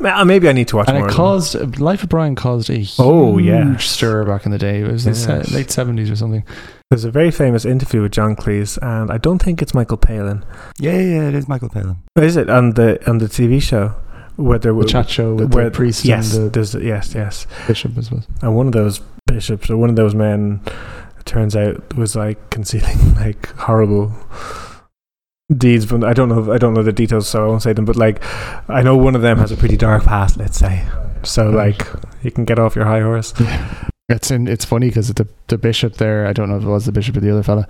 Maybe I need to watch And more. it of them. caused Life of Brian caused a oh, huge Oh, yeah. stir back in the day. It was the Yes. late seventies or something. There's a very famous interview with John Cleese, and I don't think it's Michael Palin. Yeah, yeah, it is Michael Palin. Is it on the on the TV show? Where there The were chat show with where the priest yes, and the there's yes, yes. bishop as well. And one of those bishops or one of those men, it turns out, was like concealing like horrible deeds. But I don't know. I don't know the details, so I won't say them. But like, I know one of them has a pretty dark past. Let's say. So like, you can get off your high horse. It's in, it's funny because the the bishop there, I don't know if it was the bishop or the other fella,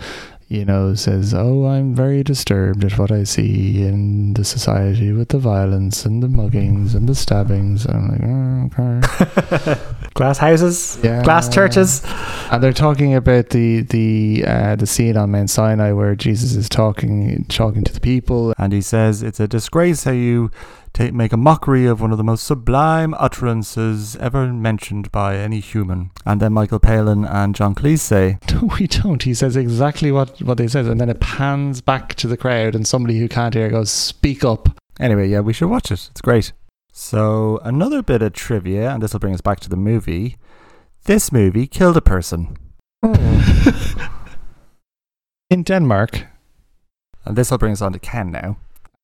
you know, says, "Oh, I'm very disturbed at what I see in the society with the violence and the muggings and the stabbings." And I'm like, oh, okay, Glass houses, yeah, glass churches. and they're talking about the the uh, the scene on Mount Sinai where Jesus is talking talking to the people. And he says it's a disgrace how you ta make a mockery of one of the most sublime utterances ever mentioned by any human. And then Michael Palin and John Cleese say, No, we don't. He says exactly what what they said, and then it pans back to the crowd, and somebody who can't hear goes, "Speak up." Anyway, yeah, we should watch it. It's great. So, another bit of trivia, and this will bring us back to the movie. This movie killed a person. In Denmark, And this will bring us on to Ken now.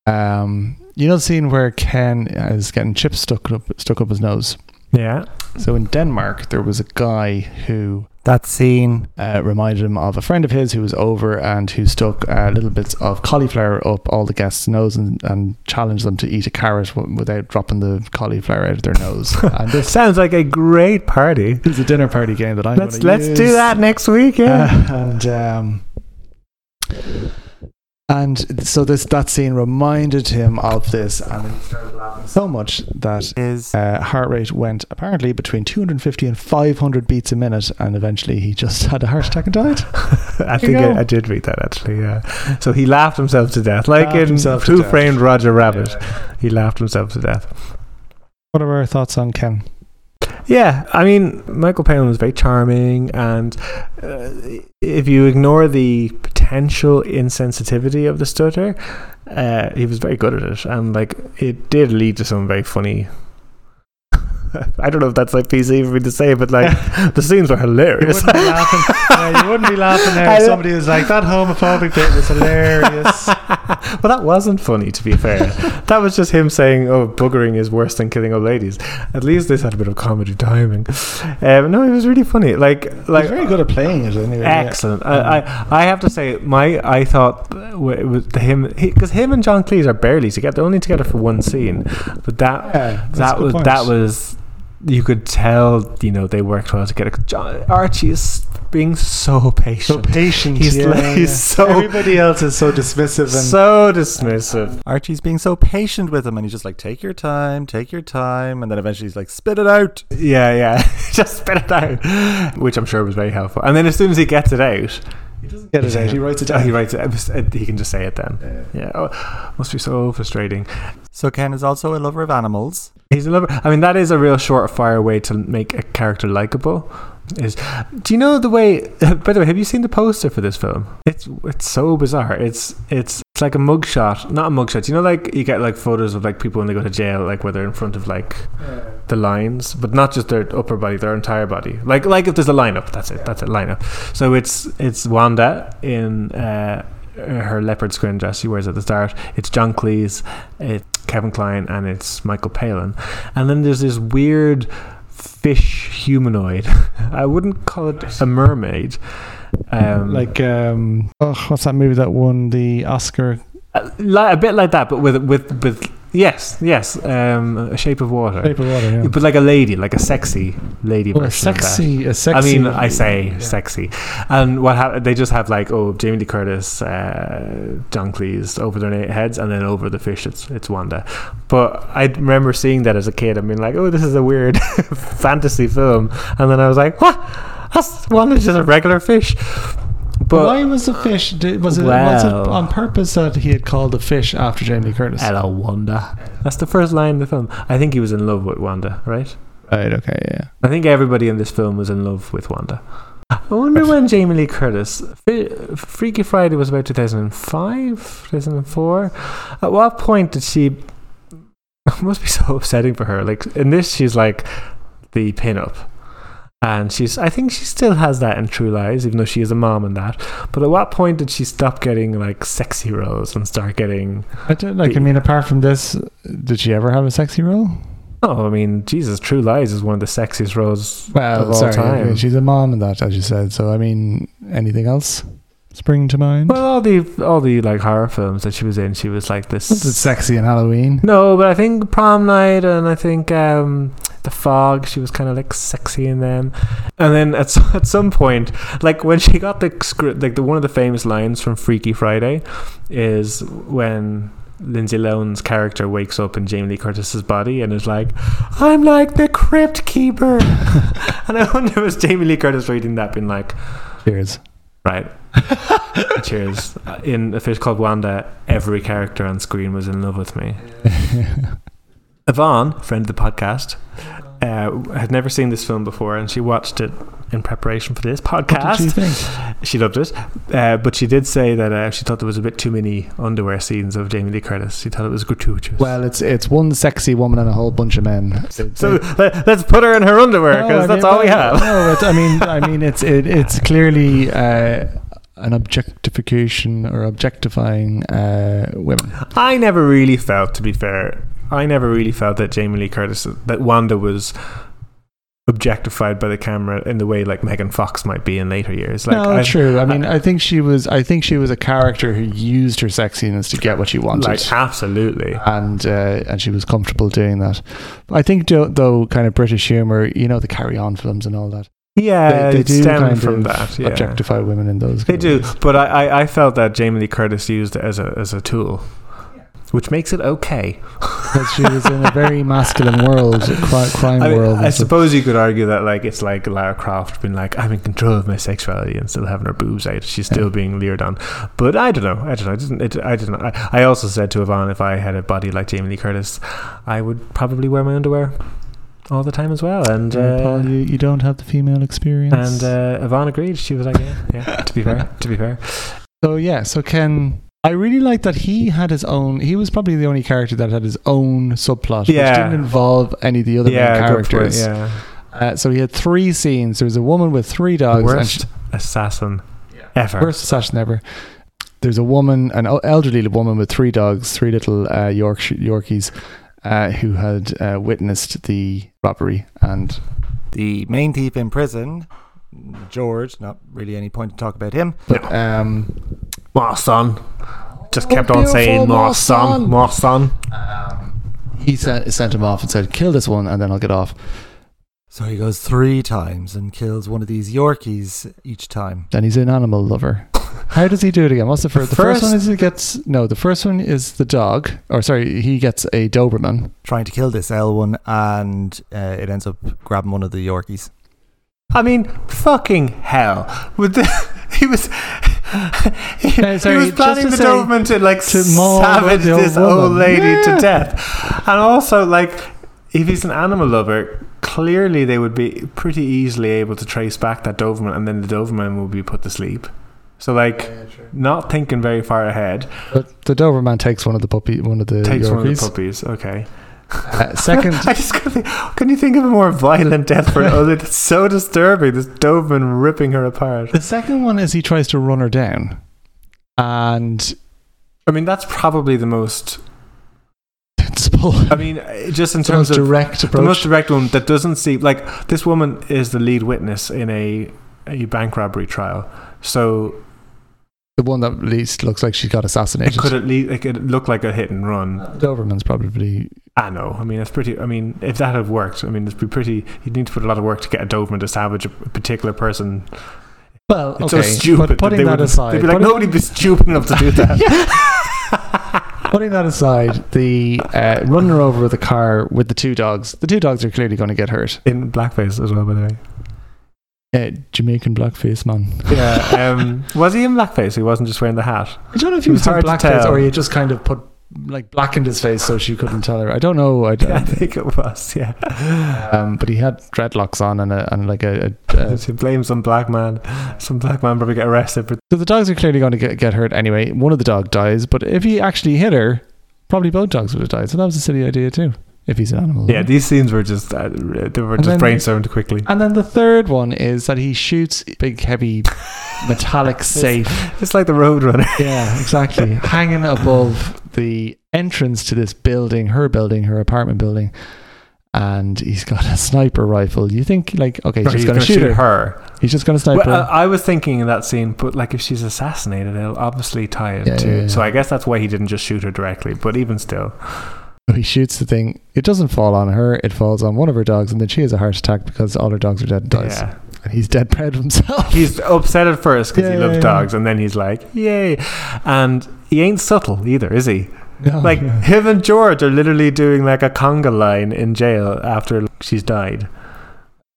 Um, you know the scene where Ken is getting chips stuck up stuck up his nose. Yeah. So in Denmark, there was a guy who That scene. uh, reminded him of a friend of his who was over and who stuck uh, little bits of cauliflower up all the guests' nose and, and challenged them to eat a carrot w- without dropping the cauliflower out of their nose. and this Sounds like a great party. It's a dinner party game that I'm. Let's let's do that next week. Yeah. Uh, and um, and so this that scene reminded him of this, and he started laughing so much that Is uh, heart rate went apparently between 250 and 500 beats a minute, and eventually he just had a heart attack and died. I think. I, I did read that actually. Yeah. So he laughed himself to death, like Laughed in himself to Who. Framed Roger Rabbit. He laughed himself to death. What are our thoughts on Ken? Yeah, I mean, Michael Palin was very charming, and uh, if you ignore the potential insensitivity of the stutter, uh, he was very good at it, and like it did lead to some very funny. I don't know if that's like PC for me to say, but like the scenes were You hilarious. wouldn't be laughing. yeah, you wouldn't be laughing there. If Somebody was like, "That homophobic bit was hilarious." well, that wasn't funny, to be fair. that was just him saying, "Oh, buggering is worse than killing old ladies." At least this had a bit of comedy timing. Um, no, it was really funny. Like, like very good at playing it anyway. yeah. Excellent. I, I I have to say, my I thought w- it was him because him and John Cleese are barely together. They're only together for one scene, but that Yeah, that was point. that was you could tell you know they worked well together. John, Archie is being so patient. so patient. He's yeah, like- he's yeah. so- everybody else is so dismissive and so dismissive. Archie's being so patient with him, and he's just like, "Take your time, take your time," and then eventually he's like, "Spit it out." Yeah, yeah, just spit it out, which I'm sure was very helpful. And then as soon as he gets it out, He doesn't get it out. He writes it down. he writes it. He can just say it then. Yeah. Oh, must be so frustrating. So Ken is also a lover of animals. He's a lover. I mean, that is a real short fire way to make a character likable. Is do you know the way? By the way, have you seen the poster for this film? It's it's so bizarre. It's it's it's like a mugshot, not a mugshot. You know, like you get like photos of like people when they go to jail, like where they're in front of like the lines, but not just their upper body, their entire body. Like like if there's a lineup, that's it. That's a Lineup. So it's it's Wanda in. Uh, her leopard skin dress she wears at the start. It's John Cleese, it's Kevin Kline, and it's Michael Palin. And then there's this weird fish humanoid. I wouldn't call it a mermaid. Um, like um, oh, what's that movie that won the Oscar? a, a bit like that, but with with with yes, yes, um, a shape of water. Shape of Water. Yeah. But like a lady, like a sexy lady Oh, a of that. sexy, I sexy. mean, I say Yeah. sexy, and what hap- they just have like oh Jamie Lee Curtis, uh, John Cleese over their heads, and then over the fish it's it's Wanda. But I remember seeing that as a kid I mean, like, oh, this is a weird fantasy film, and then I was like, what? That's Wanda's just a regular fish. But why was the fish? Did, was it was it on purpose that he had called the fish after Jamie Lee Curtis? hello Wanda. That's the first line in the film. I think he was in love with Wanda, right? Right. Okay. Yeah. I think everybody in this film was in love with Wanda. I wonder when Jamie Lee Curtis. Freaky Friday was about 2005, 2004. At what point did she. It must be so upsetting for her. Like, in this, she's like the pin up. And she's, I think she still has that in True Lies, even though she is a mom and that. But at what point did she stop getting like sexy roles and start getting? I don't like. I mean, apart from this, did she ever have a sexy role? Oh, I mean, Jesus, True Lies is one of the sexiest roles Well, of all time. I mean, she's a mom and that, as you said. So, I mean, anything else spring to mind? Well, all the all the like horror films that she was in, she was like this. Was it sexy in Halloween? No, but I think Prom Night and I think um, The Fog, she was kind of like sexy in them. And then at at some point, like when she got the script, like the one of the famous lines from Freaky Friday is when. Lindsay Lohan's character wakes up in Jamie Lee Curtis's body and is like, "I'm like the crypt keeper," and I wonder was Jamie Lee Curtis reading that, being like, Cheers. Right. Cheers. In a fish called Wanda, every character on screen was in love with me. Yvonne, friend of the podcast, uh, had never seen this film before, and she watched it in preparation for this What did podcast. you think? She loved it, uh, but she did say that uh, she thought there was a bit too many underwear scenes of Jamie Lee Curtis. She thought it was gratuitous. Well, it's it's one sexy woman and a whole bunch of men. so let, us put her in her underwear because I that's mean, all we have. No, it's, I mean, I mean, it's it, it's clearly uh, an objectification or objectifying uh, women. I never really felt, to be fair, I never really felt that Jamie Lee Curtis, that Wanda was objectified by the camera in the way like Megan Fox might be in later years. Like, no, I, true. I mean, I, think she was. I think she was a character who used her sexiness to get what she wanted. like absolutely. and uh, and she was comfortable doing that. I think though, though, kind of British humor, you know, the Carry On films and all that. Yeah, they, they do kind from of that. Yeah. objectify women in those. They do, ways. but I, I, I felt that Jamie Lee Curtis used it as a as a tool, which makes it okay. because she was in a very masculine world, cri- crime I, mean, world. I stuff. suppose you could argue that like it's like Lara Croft being like I'm in control of my sexuality and still having her boobs out. She's still Yeah. being leered on, but I don't know. I don't know. I didn't. It, I didn't. I, I also said to Yvonne, if I had a body like Jamie Lee Curtis, I would probably wear my underwear all the time as well. And Yeah, uh, Paul, you, you don't have the female experience. and uh, Yvonne agreed. She was like, yeah, yeah. To be fair, to be fair. so yeah, so Ken, I really like that he had his own. He was probably the only character that had his own subplot, Yeah. which didn't involve any of the other yeah, main for it, characters. Yeah, Uh, so he had three scenes. There was a woman with three dogs. worst assassin ever. Worst assassin ever. There's a woman, an elderly woman with three dogs, three little uh, Yorkshire Yorkies, uh, who had uh, witnessed the robbery, and The main thief in prison, George. Not really any point to talk about him. but um, My son. Just Oh, kept on saying, my my son, son." my son. he sent, sent him off and said, "Kill this one, and then I'll get off." So he goes three times and kills one of these Yorkies each time. Then he's an animal lover. How does he do it again? What's the first? The first, First- one is he gets no. The first one is the dog, or sorry, he gets a Doberman. Trying to kill this L one, and uh, it ends up grabbing one of the Yorkies. I mean, fucking hell. With the, he was he, Uh, sorry, he was planning the say- Doberman to like to savage the old this old lady Yeah. to death, and also like if he's an animal lover, clearly they would be pretty easily able to trace back that Doberman, and then the Doberman will be put to sleep. So like, not thinking very far ahead, But the Doberman takes one of the puppy, one of the takes one of the puppies. Okay. Uh, second, I just think, can you think of a more violent death for an other? That's so disturbing. This Doberman ripping her apart. the second one is he tries to run her down, and I mean, that's probably the most. sensible. I mean, uh, just in terms of direct approach. the most direct one that doesn't seem like this woman is the lead witness in a a bank robbery trial. So the one that at least looks like she got assassinated. it could at least it could look like a hit and run. Doberman's probably I know. I mean, it's pretty. I mean, if that had worked, I mean, it'd be pretty. You'd need to put a lot of work to get a Doberman to savage a particular person. well. It's okay, so stupid. but that putting they that wouldn't- aside, they'd be like, putting- nobody'd be stupid enough to do that. Putting that aside, the uh, running over with a car with the two dogs. The two dogs are clearly going to get hurt. In blackface as well, by the way. Uh, Jamaican blackface man. Yeah. Um, was he in blackface? He wasn't just wearing the hat. I don't know if he was was in blackface or he just kind of put like blackened his face so she couldn't tell her. I don't know. I, I think it was. Yeah. um, but he had dreadlocks on and a, and like a. a, a to blame some black man. Some black man probably get arrested for. so the dogs are clearly going to get, get hurt anyway. One of the dog dies, but if he actually hit her, probably both dogs would have died. So that was a silly idea too. If he's an animal. Yeah, these scenes were just uh, they were And just brainstormed quickly. And then the third one is that he shoots a big, heavy, metallic safe. It's like the Roadrunner. Yeah, exactly. Hanging above the entrance to this building, her building, her apartment building. And he's got a sniper rifle. You think, like, okay, He's she's going to shoot, her. her. He's just going to snipe Well, her. I was thinking in that scene, but like if she's assassinated, it'll obviously tie it Yeah, to. yeah, yeah. So I guess that's why he didn't just shoot her directly. But even still, he shoots the thing. It doesn't fall on her. It falls on one of her dogs, and then she has a heart attack because all her dogs are dead and dies. yeah, And he's dead proud of himself. he's upset at first because he loves dogs, and then he's like, "Yay!" And he ain't subtle either, is he? No, Like yeah. him and George are literally doing like a conga line in jail after she's died.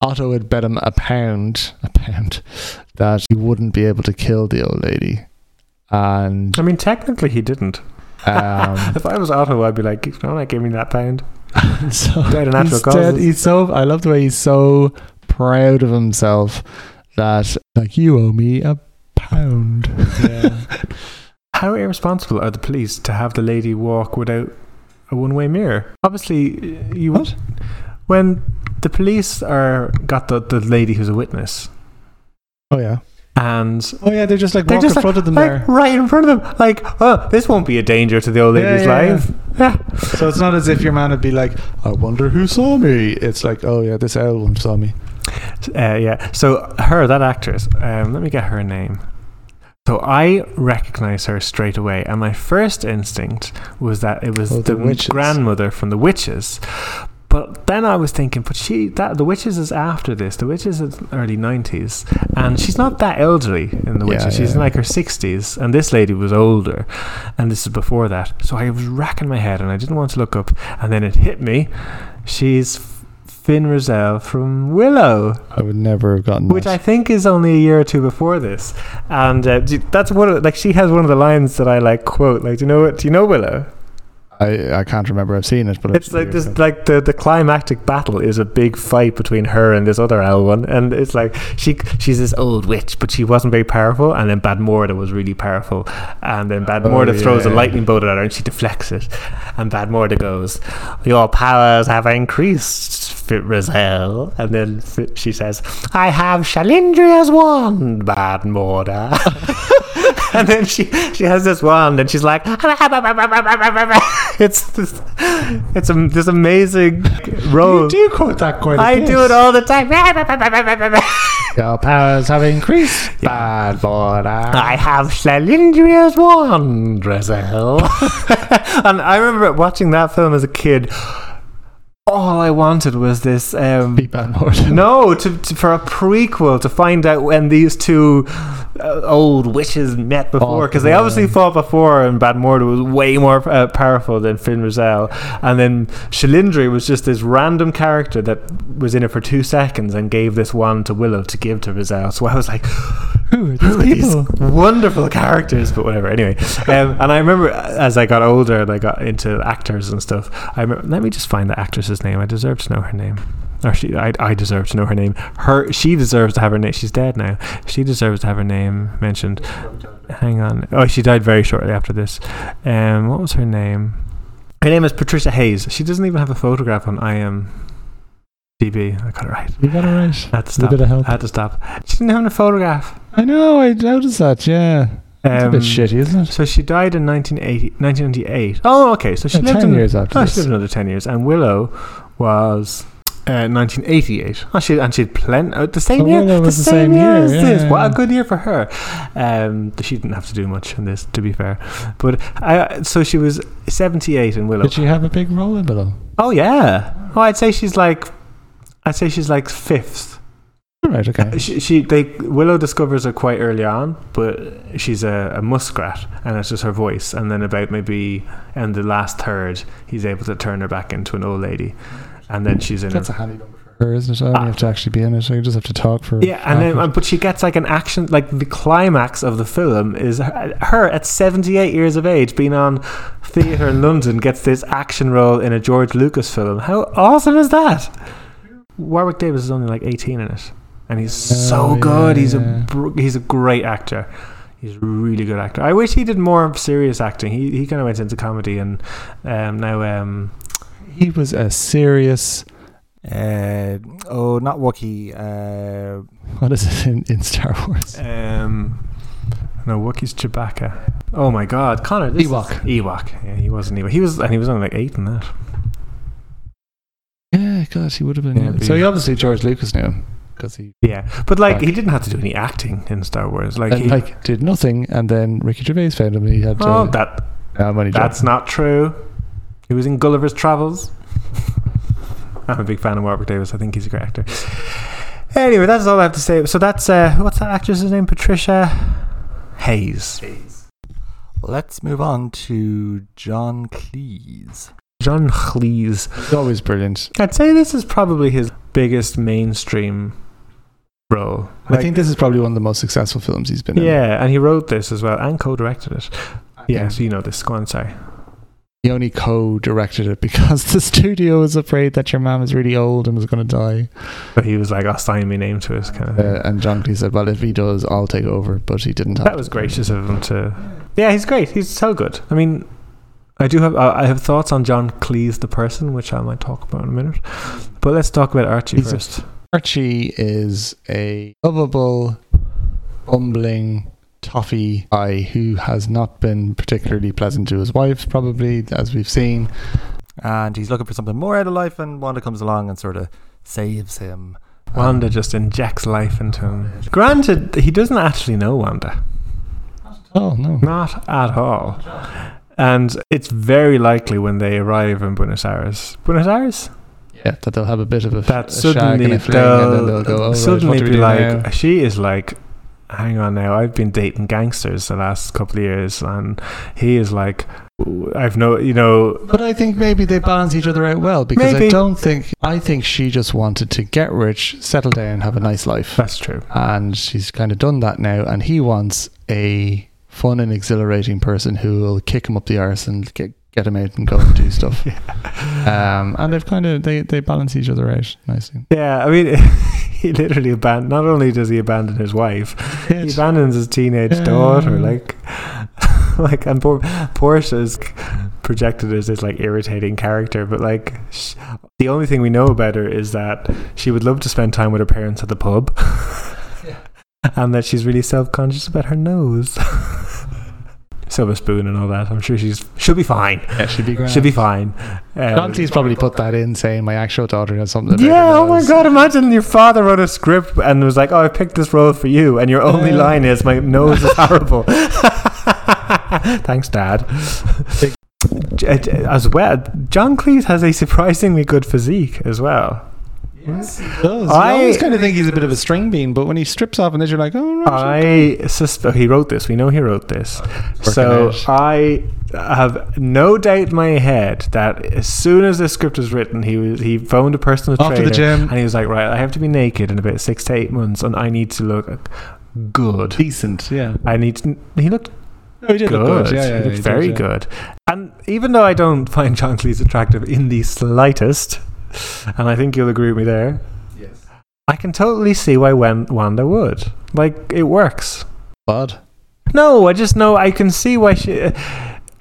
Otto had bet him a pound, a pound, that he wouldn't be able to kill the old lady. And I mean, technically, he didn't. Um, If I was Otto, I'd be like, "Don't like give me that pound." so Died of natural he's, causes. he's so I love the way he's so proud of himself that like you owe me a pound. How irresponsible are the police to have the lady walk without a one-way mirror? Obviously, you What? when the police are got the, the lady who's a witness, Oh yeah. And Oh yeah. They're just like They're walk just in front of them like there. right in front of them, like, oh, this won't be a danger to the old lady's yeah, yeah. life. Yeah. So it's not as if your man would be like, I wonder who saw me. It's like, oh yeah, this owl one saw me. Uh, yeah. So her, that actress, um, let me get her name. So I recognize her straight away, and my first instinct was that it was Oh, the, The grandmother from the Witches. But then I was thinking, but she that the Witches is after this. The Witches is early nineties, and she's not that elderly in the Yeah, Witches. she's yeah. in like her sixties, and this lady was older, and this is before that. So I was racking my head, and I didn't want to look up, and then it hit me. She's Fin Raziel from Willow I would never have gotten which I think is only a year or two before this, and uh, that's one of like she has one of the lines that I like quote. Like, do you know what? Do you know Willow? I, I can't remember. I've seen it, but It's like this, like the the climactic battle is a big fight between her and this other owl one, and it's like she she's this old witch, but she wasn't very powerful, and then Bavmorda was really powerful, and then Bad Oh, Morda throws a lightning bolt at her, and she deflects it, and Bavmorda goes, "Your powers have increased, Fin Raziel," and then she says, "I have Cherlindrea's wand, Bavmorda." and then she she has this wand and she's like it's this it's a, this amazing role You do quote that quite a I do it all the time. Your powers have increased. Bad boy. Ah. I have Cherlindrea's wand, Raziel. and I remember watching that film as a kid. All I wanted was this. Um, bad no, to, to, for a prequel to find out when these two uh, old witches met before, because they obviously fought before, and Bavmorda was way more uh, powerful than Fin Raziel, and then Cherlindrea was just this random character that was in it for two seconds and gave this wand to Willow to give to Raziel. So I was like, Who are Who are these these wonderful characters, but whatever. Anyway, um, and I remember as I got older and I got into actors and stuff. I remember, let me just find the actress's name. I deserve to know her name. Or she, I, I deserve to know her name. Her, she deserves to have her name. She's dead now. She deserves to have her name mentioned. Hang on. Oh, she died very shortly after this. Um, what was her name? Her name is Patricia Hayes. She doesn't even have a photograph on IMDb. I got it right. You got it right. I had to With a stop. bit of help. I had to stop. She didn't have a photograph. I know, I noticed that, yeah. It's a Um, bit shitty, isn't it? So she died in 1980, 1998. Oh, okay. So she Yeah, lived 10 in, years after Oh, she lived another 10 years. And Willow was uh, 1988. Oh, she, and she had plenty. Uh, the same Oh, year. Willow the same same year year, as this. yeah. What a good year for her. Um, she didn't have to do much in this, to be fair. But I, so she was 78 in Willow. Did she have a big role in Willow? Oh, yeah. Oh, I'd say she's like, I'd say she's like fifth. Right, okay. She, she they Willow discovers her quite early on, but she's a, a muskrat, and it's just her voice. And then about maybe in the last third, he's able to turn her back into an old lady, and then she's in. That's a, a handy number for her, isn't it? I don't Ah. have to actually be in it. I just have to talk for. yeah, and then of but she gets like an action, like the climax of the film is her, her at seventy eight years of age, being on theatre in London, gets this action role in a George Lucas film. How awesome is that? Warwick Davis is only like eighteen in it, and he's so Oh, good. yeah, he's yeah. a br- he's a great actor. He's a really good actor. I wish he did more serious acting. He he kind of went into comedy, and um, now um, he was a serious. Uh, oh, not Wookie. Uh, What is it in, in Star Wars? um, no, Wookiee's Chewbacca. Oh my God, Connor, this is- Ewok. Ewok. Yeah, he wasn't Ewok. He was, and he was only like eight in that. Yeah, God, he would have been. Yeah, so he obviously George Lucas knew him because he Yeah, but like Right. he didn't have to do any acting in Star Wars. Like and, he, like did nothing, and then Ricky Gervais found him. and He had to. oh, that no, I'm that's joking. not true. He was in Gulliver's Travels. I'm a big fan of Warwick Davis. I think he's a great actor. Anyway, that's all I have to say. So that's uh, what's that actress's name? Patricia Hayes. Hayes. let's move on to John Cleese. John Cleese. He's always brilliant. I'd say this is probably his biggest mainstream role. I think this is probably one of the most successful films he's been in. Yeah, and he wrote this as well and co-directed it. Yeah, so you know this. Go on, sorry. He only co-directed it because the studio was afraid that your mom is really old and was going to die. But he was like, "I'll sign my name to it," kind of. Uh, and John Cleese said, "Well, if he does, I'll take over." But he didn't. Have that was gracious of him to. Yeah, he's great. He's so good. I mean, I do have I I have thoughts on John Cleese the person, which I might talk about in a minute. But let's talk about Archie He's a- first. Archie is a lovable, bumbling toffee guy who has not been particularly pleasant to his wife, probably as we've seen. And he's looking for something more out of life, and Wanda comes along and sort of saves him. Wanda um, just injects life into him. Granted, he doesn't actually know Wanda. Oh no! Not at all. And it's very likely when they arrive in Buenos Aires. Buenos Aires? Yeah, that they'll have a bit of a, That a shag suddenly and a fling, and then they'll, they'll go. Oh, right, suddenly what be like, now?" she is like, hang on now, I've been dating gangsters the last couple of years, and he is like, I've no, you know, But I think maybe they balance each other out well because I don't think I think she just wanted to get rich, settle down, have a nice life, that's true. and she's kind of done that now. And he wants a fun and exhilarating person who will kick him up the arse and get get him out and go and do stuff. Um, and they've kind of they they balance each other out nicely. Yeah, I mean, he literally abandoned. Not only does he abandon his wife, he abandons his teenage Yeah. daughter. Like, like, and poor Portia is projected as this like irritating character, but like, sh- the only thing we know about her is that she would love to spend time with her parents at the pub, and that she's really self conscious about her nose. Silver spoon and all that. I'm sure she's she'll be fine. Yeah, she'd be great. She'll be fine. Um, John Cleese probably put that in saying my actual daughter has something. yeah, oh my god, imagine your father wrote a script and was like, Oh, I picked this role for you, and your only line is, My nose is horrible. Thanks, Dad. As well, John Cleese has a surprisingly good physique as well. Yes, he does. I- I always kind of think he's a bit of a string bean, but when he strips off and then you're like, oh, right, I suspect he wrote this. We know he wrote this. So out. I have no doubt in my head that as soon as this script was written, he was he phoned a personal off to trainer the gym. and he was like, "Right, I have to be naked in about six to eight months, and I need to look good. decent. Yeah, I need. To, he looked no, he did good. look good. Yeah, yeah, he he looked did, very yeah. good. And even though I don't find John Cleese attractive in the slightest, and I think you'll agree with me there, Yes, I can totally see why Wen- Wanda would. Like it works. bad. No, I just know I can see why she.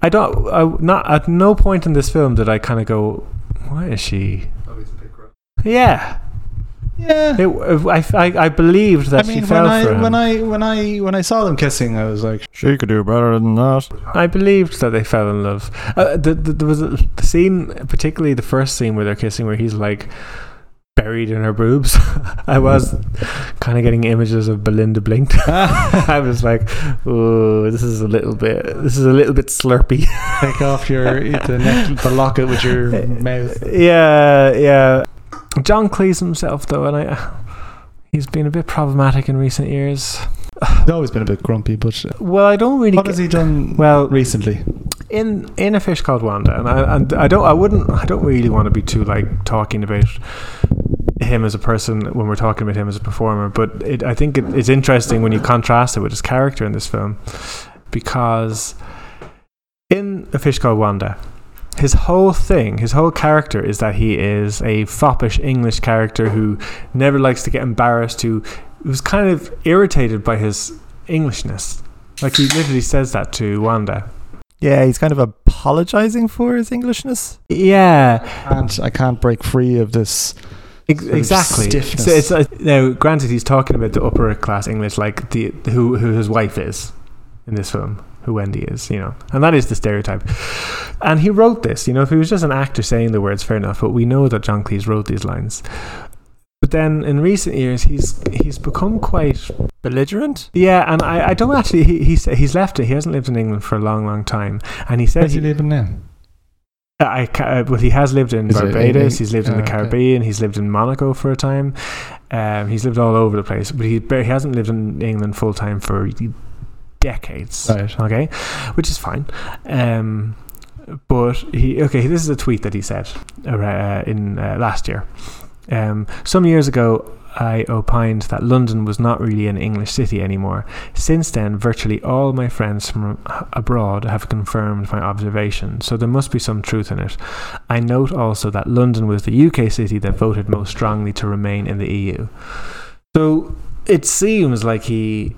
I don't. I, not at no point in this film did I kind of go, "Why is she?" Yeah, Yeah. it, I, I, I believed that I mean, she fell when I for him. when I when I when I saw them kissing, I was like, She could do better than that. I believed that they fell in love. Uh, the, the, there was a the scene, particularly the first scene where they're kissing, where he's like buried in her boobs. I was kind of getting images of Belinda Blinked. I was like, "Oh, this is a little bit. This is a little bit slurpy." take off your the neck, the locket with your mouth. yeah, yeah. John Cleese himself, though, and I, he's been a bit problematic in recent years. He's always been a bit grumpy, but uh, Well, I don't really. what has he done well, recently? in in a fish called Wanda, and I and I don't I wouldn't I don't really want to be too like talking about him as a person when we're talking about him as a performer, but it, I think it, it's interesting when you contrast it with his character in this film because in a fish called Wanda. His whole thing, his whole character is that he is a foppish English character who never likes to get embarrassed, who was kind of irritated by his Englishness. Like he literally says that to Wanda. Yeah, he's kind of apologizing for his Englishness. Yeah, And I can't break free of this. ex- exactly. stiffness. So it's uh, now, granted, he's talking about the upper class English, like the who who his wife is in this film, who Wendy is, you know, and that is the stereotype. And he wrote this, you know, if he was just an actor saying the words, fair enough. But we know that John Cleese wrote these lines. But then in recent years, he's he's become quite Belligerent? yeah, and I, I don't actually he, he's he's left it. He hasn't lived in England for a long, long time, and he said Where's he he, living now? I ca- uh, well, he has lived in Is Barbados. uh, he's lived in uh, the okay. Caribbean. He's lived in Monaco for a time. Um, he's lived all over the place, but he he hasn't lived in England full time for decades. Right. Okay, which is fine. Um, but he okay. This is a tweet that he said uh, in uh, last year. Um, some years ago, I opined that London was not really an English city anymore. Since then, virtually all my friends from abroad have confirmed my observation, so there must be some truth in it. I note also that London was the UK city that voted most strongly to remain in the EU. So it seems like he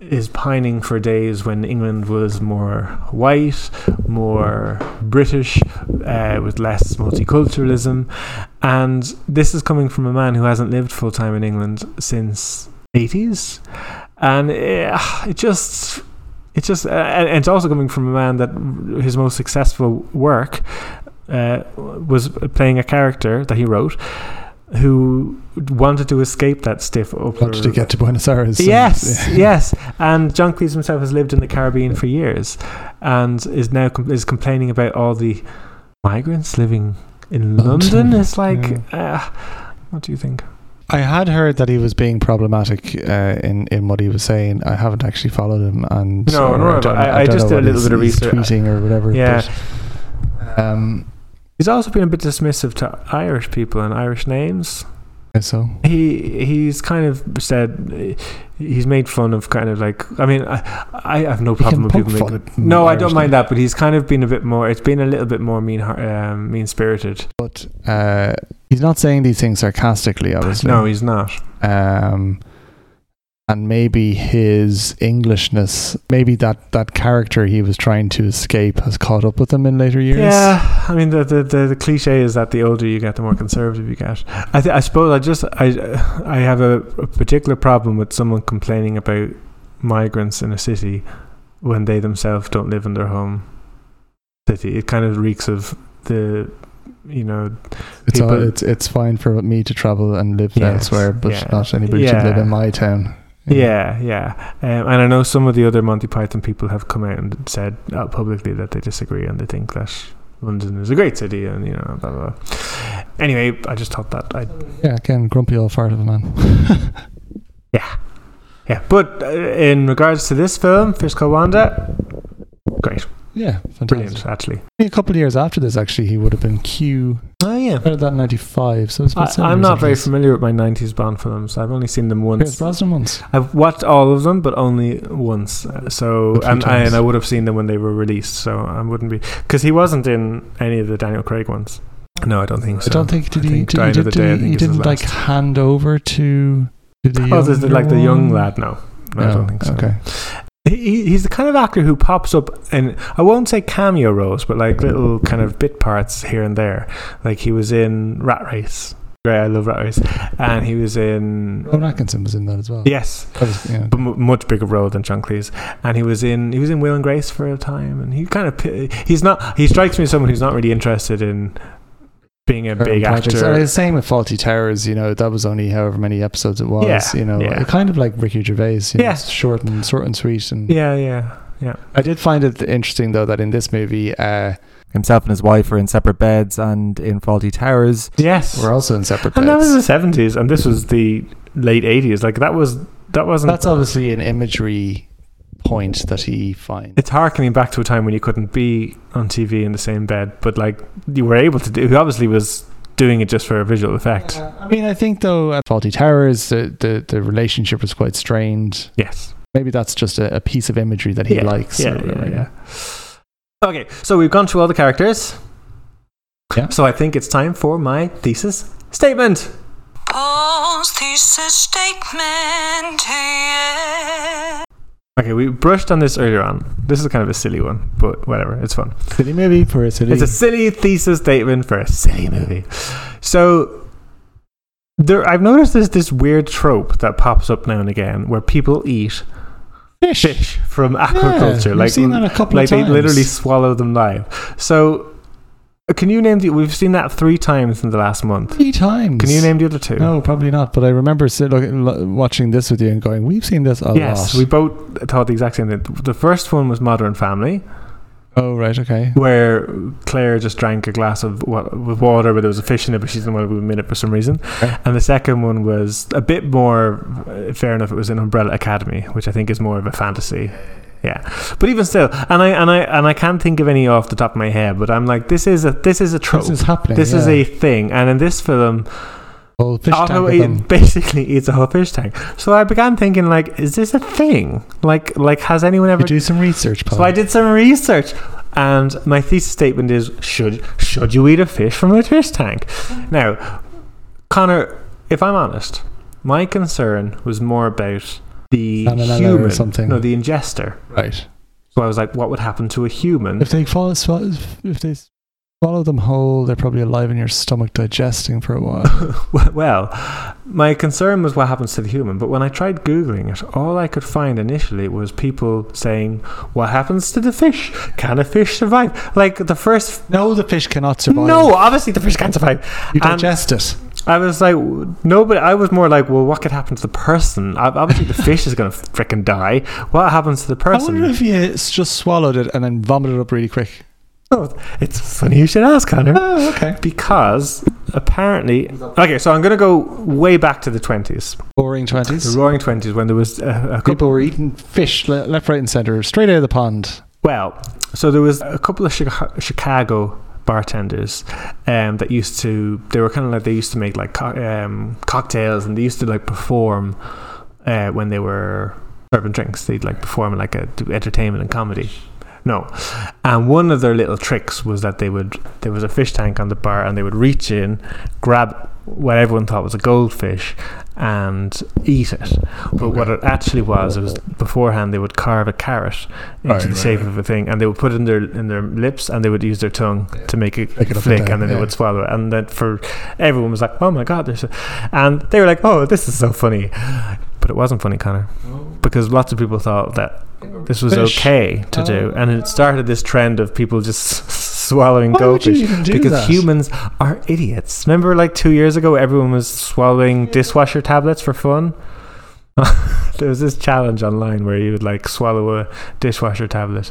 is pining for days when England was more white, more British, uh, with less multiculturalism. And this is coming from a man who hasn't lived full time in England since the 80s. And it, it just. It's just, uh, and it's also coming from a man that his most successful work uh, was playing a character that he wrote who wanted to escape that stiff upper Wanted to get to Buenos Aires. and- Yes, yes. And John Cleese himself has lived in the Caribbean for years, and is now com- is complaining about all the migrants living in London, London. It's like, uh, what do you think? I had heard that he was being problematic uh, in in what he was saying. I haven't actually followed him, and No, no, don't- I- I just did a little bit of research. tweeting or whatever. Yeah. but, um, He's also been a bit dismissive to Irish people and Irish names. so He he's kind of said he's made fun of kind of like I mean I I have no problem with people making no, I don't mind names. that, but he's kind of been a bit more. It's been a little bit more mean, um, mean spirited. But uh, he's not saying these things sarcastically, obviously. No, he's not. um, and maybe his Englishness, maybe that, that character he was trying to escape has caught up with him in later years. Yeah, I mean the, the the the cliche is that the older you get, the more conservative you get. I th- I suppose I just I I have a, a particular problem with someone complaining about migrants in a city when they themselves don't live in their home city. It kind of reeks of the you know it's, all, it's it's fine for me to travel and live Yes, elsewhere, but yeah, not anybody should live in my town. Yeah, yeah. Um, and I know some of the other Monty Python people have come out and said uh, publicly that they disagree and they think that London is a great city and, you know, blah, blah, blah. Anyway, I just thought that. I, Yeah, again, grumpy old fart of a man. yeah. Yeah. But uh, in regards to this film, Fish Called Wanda, great. Yeah, fantastic. Brilliant, actually. A couple of years after this, actually, he would have been Q. Oh yeah. Started that '95, so it's about I, I'm years not very this. familiar with my '90s Bond films. I've only seen them Pierce once. Brosnan ones. I've watched all of them, but only once. Uh, So, and I, and I would have seen them when they were released. So I wouldn't be because he wasn't in any of the Daniel Craig ones. No, I don't think so. I don't think did I he? think Did he, Another did, Day, he, he didn't like hand over to to the Oh, there's like the young lad. No, no, I don't think so. Okay. He, he's the kind of actor who pops up in I won't say cameo roles, but like little kind of bit parts here and there. Like he was in Rat Race. Great, I love Rat Race, and he was in Rowan Atkinson was in that as well. yes, was- yeah. but m- much bigger role than John Cleese. And he was in he was in Will and Grace for a time, and he kind of he's not he strikes me as someone who's not really interested in being a big projects. actor. And the same with Fawlty Towers. You know, that was only however many episodes it was. Yeah, you know, yeah. kind of like Ricky Gervais. You know, Yeah. it's short and short and sweet. And yeah, yeah, yeah. I did find it interesting though that in this movie, uh, Himself and his wife are in separate beds and in Fawlty Towers. Yes, we're also in separate and that was the seventies, and this was the late eighties. Like that was that wasn't. That's obviously an imagery point that he finds. it's harkening back to a time when you couldn't be on TV in the same bed, but like you were able to do. He obviously was doing it just for a visual effect. I mean, I think though at Fawlty Towers, the, the the relationship was quite strained. Yes. Maybe that's just a, a piece of imagery that he yeah. likes. Yeah, or whatever, yeah, yeah. Okay, so we've gone through all the characters. Yeah. So I think it's time for my thesis statement. Paul's thesis statement. Yeah. Okay, we brushed on this earlier on. This is kind of a silly one, but whatever, it's fun. Silly movie for a silly. It's a silly thesis statement for a silly movie. So there, I've noticed there's this weird trope that pops up now and again where people eat fish. fish from Yeah, aquaculture, we've like seen that a couple like of they literally swallow them live. So can you name the? We've seen that three times in the last month. three times. Can you name the other two? No, probably not. But I remember sit, look, watching this with you and going, "We've seen this a yes, lot." we both thought the exact same thing. The first one was Modern Family, oh, right, okay. where Claire just drank a glass of wa- with water, but there was a fish in it, but she didn't want to admit it for some reason. Okay. And the second one was a bit more fair enough. It was in Umbrella Academy, which I think is more of a fantasy. Yeah, but even still, and I and I and I can't think of any off the top of my head. But I'm like, this is a this is a trope. This is happening. This is a thing, and in this film, whole fish oh, Otto of eat- basically eats a whole fish tank. So I began thinking, like, is this a thing? Like, like has anyone ever You do some research, Paul. so I did some research, and my thesis statement is: should should you eat a fish from a fish tank? Now, Connor, if I'm honest, my concern was more about the Salmonella or human, something. no, the ingester. Right. So I was like, what would happen to a human? If they follow, if they swallow them whole, they're probably alive in your stomach, digesting for a while. well, my concern was what happens to the human. But when I tried googling it, all I could find initially was people saying, "What happens to the fish? Can a fish survive?" Like the first. no, the fish cannot survive. No, obviously the fish can't survive. you and- digest it. I was like, no, but I was more like, well, what could happen to the person? Ob- Obviously, the fish is going to freaking die. What happens to the person? I wonder if you uh, just swallowed it and then vomited it up really quick. Oh, it's funny you should ask, Connor. Oh, okay. Because apparently, okay, so I'm going to go way back to the 20s, Boring the twenties. roaring 20s, when there was a, a couple. People were eating fish left, right, and center, straight out of the pond. Well, so there was a couple of Chicago bartenders um, that used to. They were kind of like they used to make like co- um, cocktails, and they used to like perform uh, when they were serving drinks. They'd like perform like a do entertainment and comedy. No, and one of their little tricks was that they would there was a fish tank on the bar, and they would reach in, grab what everyone thought was a goldfish, and eat it. But what it actually was, it was beforehand they would carve a carrot into Right, the right, shape of a thing, and they would put it in their in their lips, and they would use their tongue to make it Make it and flick, down, and then yeah. they would swallow it. And then for everyone was like, "Oh my god!" There's, a, and they were like, "Oh, this is so funny," but it wasn't funny, Connor, oh. because lots of people thought that this was Fish. okay to do, Oh. and it started this trend of people just swallowing Why goldfish because that? humans are idiots. Remember, like two years ago, everyone was swallowing dishwasher tablets for fun. there was this challenge online where you would like swallow a dishwasher tablet.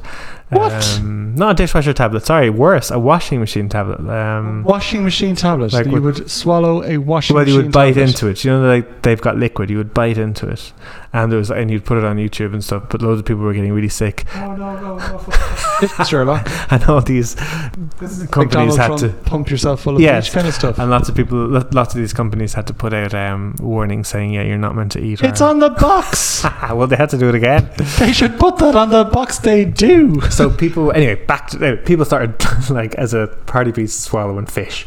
What? Um, not a dishwasher tablet. Sorry, worse, a washing machine tablet. Um, Washing machine tablet. Like you would swallow a washing well, you would bite tablet. into it. You know, like they've got liquid. You would bite into it, and there was, and you'd put it on YouTube and stuff. But loads of people were getting really sick, Oh, no, no, no. Sherlock. and all these companies Donald had to. pump yourself full of Yes. kind of stuff. And lots of people, lots of these companies had to put out um, warnings saying, "Yeah, you're not meant to eat." It's on the box. well, they had to do it again. they should put that on the box. They do. So people, anyway, back to people started like as a party piece swallowing fish,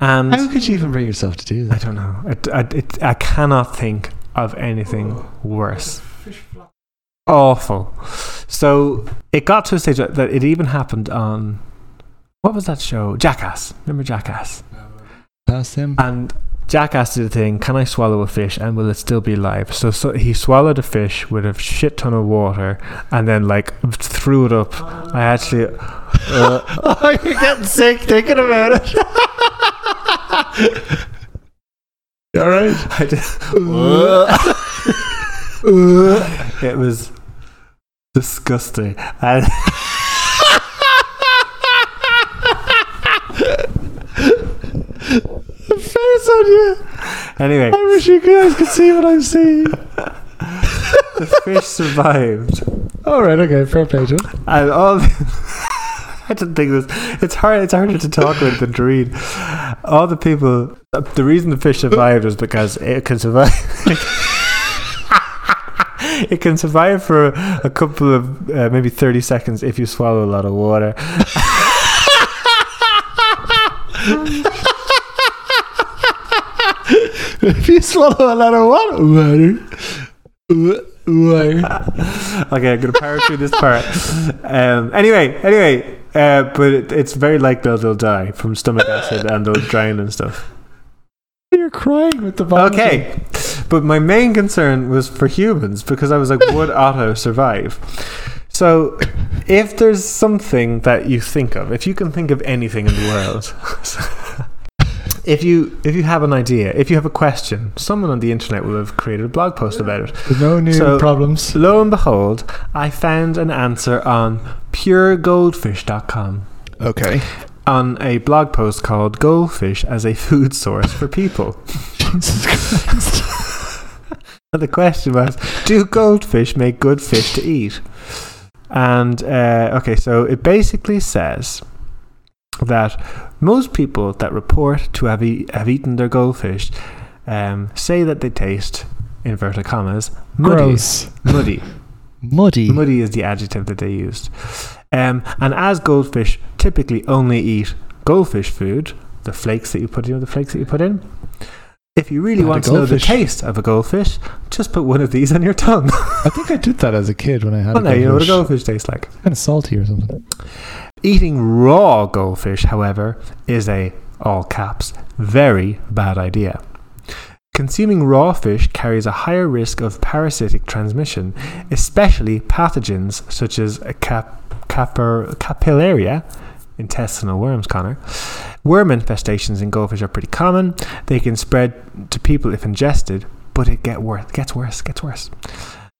and How could you even bring yourself to do that? I that? don't know. It, I, it, I cannot think of anything worse. Awful. So it got to a stage that that it even happened on what was that show? Jackass. Remember Jackass? Pass him. And Jackass asked the thing. Can I swallow a fish and will it still be alive? So, so he swallowed a fish with a shit ton of water and then like threw it up. I actually. Uh, oh, you're getting sick thinking about it. All right? I did, it was disgusting. And Face on you. anyway, I wish you guys could see what I'm seeing. the fish survived. All right. Okay. Fair play to it. And all. I didn't think this. It's hard. It's harder to talk with than to read. All the people. The reason the fish survived was because it can survive. it can survive for a couple of uh, maybe thirty seconds if you swallow a lot of water. if you swallow a lot of water, water, water. Okay, I'm gonna power through this part. Um, anyway, anyway, uh, but it, it's very likely they'll, they'll die from stomach acid and they'll drown and stuff. You're crying with the vomiting. Okay, but my main concern was for humans because I was like, would Otto survive? So, if there's something that you think of, if you can think of anything in the world, if you if you have an idea, if you have a question, someone on the internet will have created a blog post about it. There's no new So- problems. Lo and behold, I found an answer on puregoldfish.com Okay. on a blog post called Goldfish as a Food Source for People. Jesus Christ. And the question was Do goldfish make good fish to eat? And, uh, okay, so it basically says that most people that report to have, e- have eaten their goldfish um, say that they taste, inverted commas, muddy. Gross. Muddy. Muddy. Muddy is the adjective that they used. Um, and as goldfish typically only eat goldfish food, the flakes that you put, know, the flakes that you put in. If you really want to know the taste of a goldfish, just put one of these on your tongue. I think I did that as a kid when I had well, a now you know what a goldfish. tastes like. Kind of salty or something. Eating raw goldfish, however, is a all caps very bad idea. Consuming raw fish carries a higher risk of parasitic transmission, especially pathogens such as cap, capar, capillaria, intestinal worms, Connor. Worm infestations in goldfish are pretty common. They can spread to people if ingested, but it get worse, gets worse, gets worse.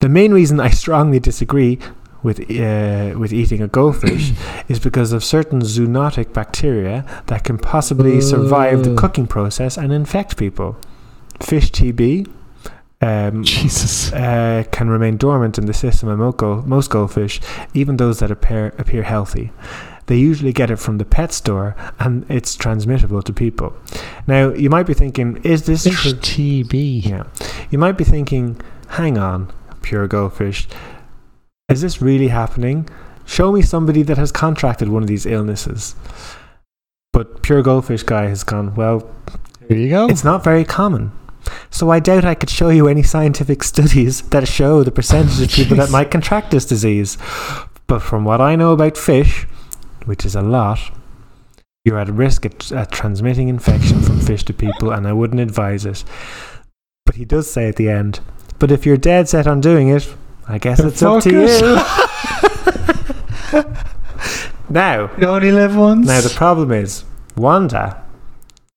The main reason I strongly disagree with uh, with eating a goldfish is because of certain zoonotic bacteria that can possibly survive the cooking process and infect people. Fish TB um, Jesus. uh, can remain dormant in the system of most goldfish, even those that appear appear healthy. They usually get it from the pet store, and it's transmittable to people. Now, you might be thinking, is this true? TB. Yeah. You might be thinking, hang on, pure goldfish. Is this really happening? Show me somebody that has contracted one of these illnesses. But pure goldfish guy has gone, well, Here you go. it's not very common. So I doubt I could show you any scientific studies that show the percentage of people that might contract this disease. But from what I know about fish, which is a lot, you're at risk at, at transmitting infection from fish to people, and I wouldn't advise it. But he does say at the end, but if you're dead set on doing it, I guess Then it's up to you. now, You only live once. now the problem is, Wanda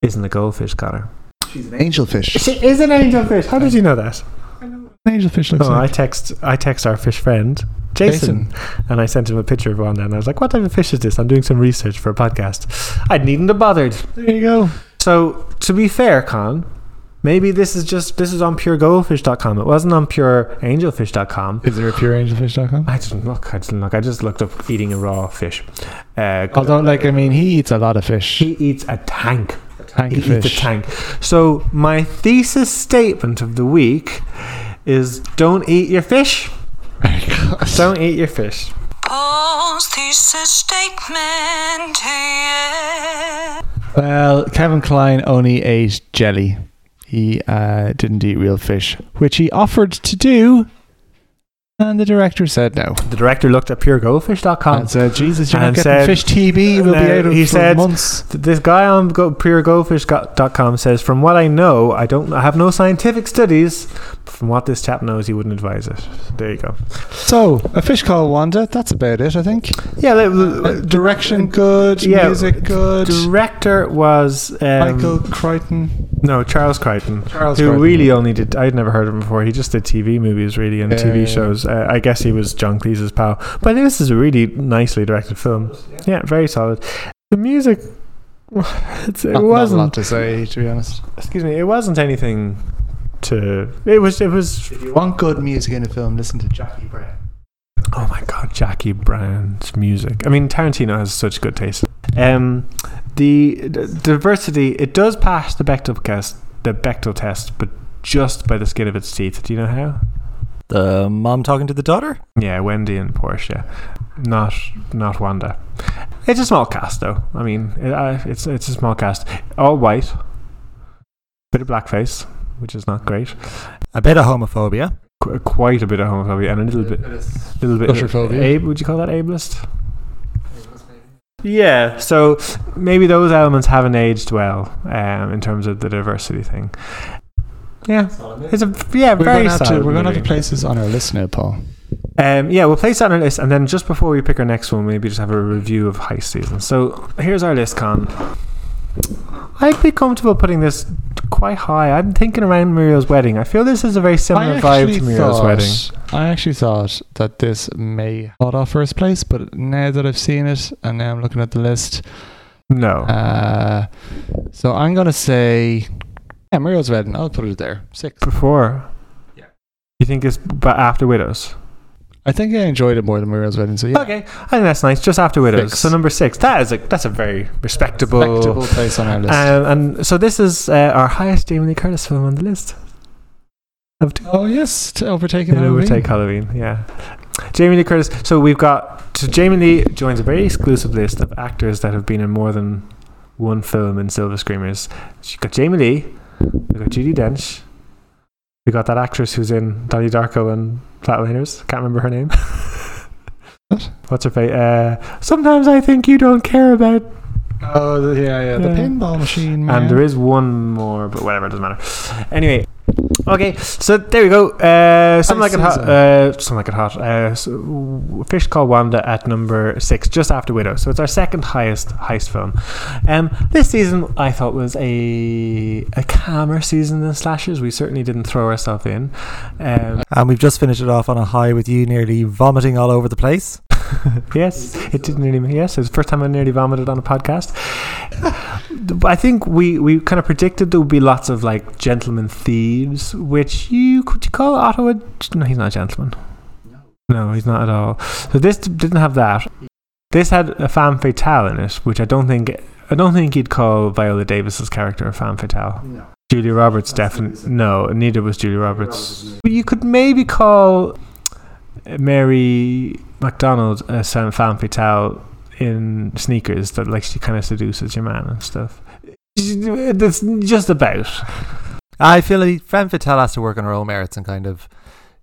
isn't a goldfish, Connor. She's an angelfish. She is an angelfish. How did you know that? An Angelfish looks Oh, I text I text our fish friend Jason, and I sent him a picture of one, and I was like, "What type of fish is this?" I'm doing some research for a podcast. I needn't have bothered. There you go. So to be fair, Con, maybe this is just this is on puregoldfish.com. It wasn't on pureangelfish.com. Is there a pureangelfish.com? I didn't look. I didn't look. I just looked up eating a raw fish. Uh, Although, like, I mean, he eats a lot of fish. he eats a tank. Tank He eats a tank. So my thesis statement of the week is: don't eat your fish. Don't eat your fish. Paul's thesis statement, yeah. Well, Kevin Kline only ate jelly. He uh, didn't eat real fish, which he offered to do, and the director said no. The director looked at puregoldfish.com. And said, "Jesus, you're And not getting said- fish TB. We'll be out of he said- months." This guy on go, puregoldfish.com says, "From what I know, I don't I have no scientific studies. But from what this chap knows, he wouldn't advise it." There you go. So, a fish called Wanda. That's about it, I think. Yeah, Uh, the, direction good, Yeah, music good. director was um, Michael Crichton. No, Charles Crichton. Charles who Crichton. really only did I'd never heard of him before. He just did TV movies really and TV yeah. Uh, I guess he was John Cleese's pal. But this is a really nicely directed film. Yeah, very solid. The music it's, it Not- not a wasn't lot to say, to be honest. excuse me, it wasn't anything to it was it was If you want good music in a film, listen to Jackie Brown. oh my god, Jackie Brown's music. I mean Tarantino has such good taste. Um the, the diversity it does pass the Bechdel test the Bechdel test, but just by the skin of its teeth. Do you know how? The mom talking to the daughter? Yeah, Wendy and Portia, not not Wanda. It's a small cast, though. I mean, it, uh, it's it's a small cast, all white, bit of blackface, which is not great. A bit of homophobia. Qu- quite a bit of homophobia and a little bit, little bit. Usherphobia. Ab- would you call that ableist? Yeah, so maybe those elements haven't aged well um, in terms of the diversity thing. Yeah, it's a yeah We're very going to have to, solid we're going to have movie. to place this on our list now, Paul. Um, yeah, we'll place that on our list, and then just before we pick our next one, maybe just have a review of heist season. So here's our list, Con. I'd be comfortable putting this quite high. I'm thinking around Muriel's wedding. I feel this is a very similar vibe to Muriel's wedding. I actually thought that this may hold off first place, but now that I've seen it and now I'm looking at the list, No, uh, so I'm going to say, yeah, Muriel's Wedding. I'll put it there. Six. before. Yeah. You think it's but after Widows? I think I enjoyed it more than Muriel's Wedding, so yeah. Okay, I think that's nice. Just after Widows. Six. So number six. That is a that's a very respectable. Respectable place on our list. Um, and so this is uh, our highest Jamie Lee Curtis film on the list. Of two. oh, yes, to overtake Halloween. overtake Halloween, yeah. Jamie Lee Curtis. So we've got so Jamie Lee joins a very exclusive list of actors that have been in more than one film in Silver Screamers. She's got Jamie Lee, we got Judi Dench, we got that actress who's in Donnie Darko and Flatliners. Can't remember her name. What? What's her face? Uh, Sometimes I think you don't care about. Oh, the, yeah, yeah, the Yeah. pinball machine. And there is one more, but whatever, it doesn't matter. Anyway, okay, so there we go. Uh, something like it hot. Uh, something like it hot. Uh, so, Fish called Wanda at number six, just after Widow. So it's our second highest heist film. Um, this season I thought was a a calmer season than slashers. We certainly didn't throw ourselves in. Um, And we've just finished it off on a high with you nearly vomiting all over the place. yes, it did nearly. Yes, it was the first time I nearly vomited on a podcast. I think we, we kind of predicted there would be lots of like gentleman thieves, which you could you call Otto a no? He's not a gentleman. No, he's not at all. So this didn't have that. This had a femme fatale in it, which I don't think I don't think you'd call Viola Davis's character a femme fatale. No. Julia Roberts definitely no, neither was Julia Roberts. You could maybe call Mary McDonnell a femme fatale in sneakers that like she kind of seduces your man and stuff. That's just about. I feel like Femme Fatale has to work on her own merits and kind of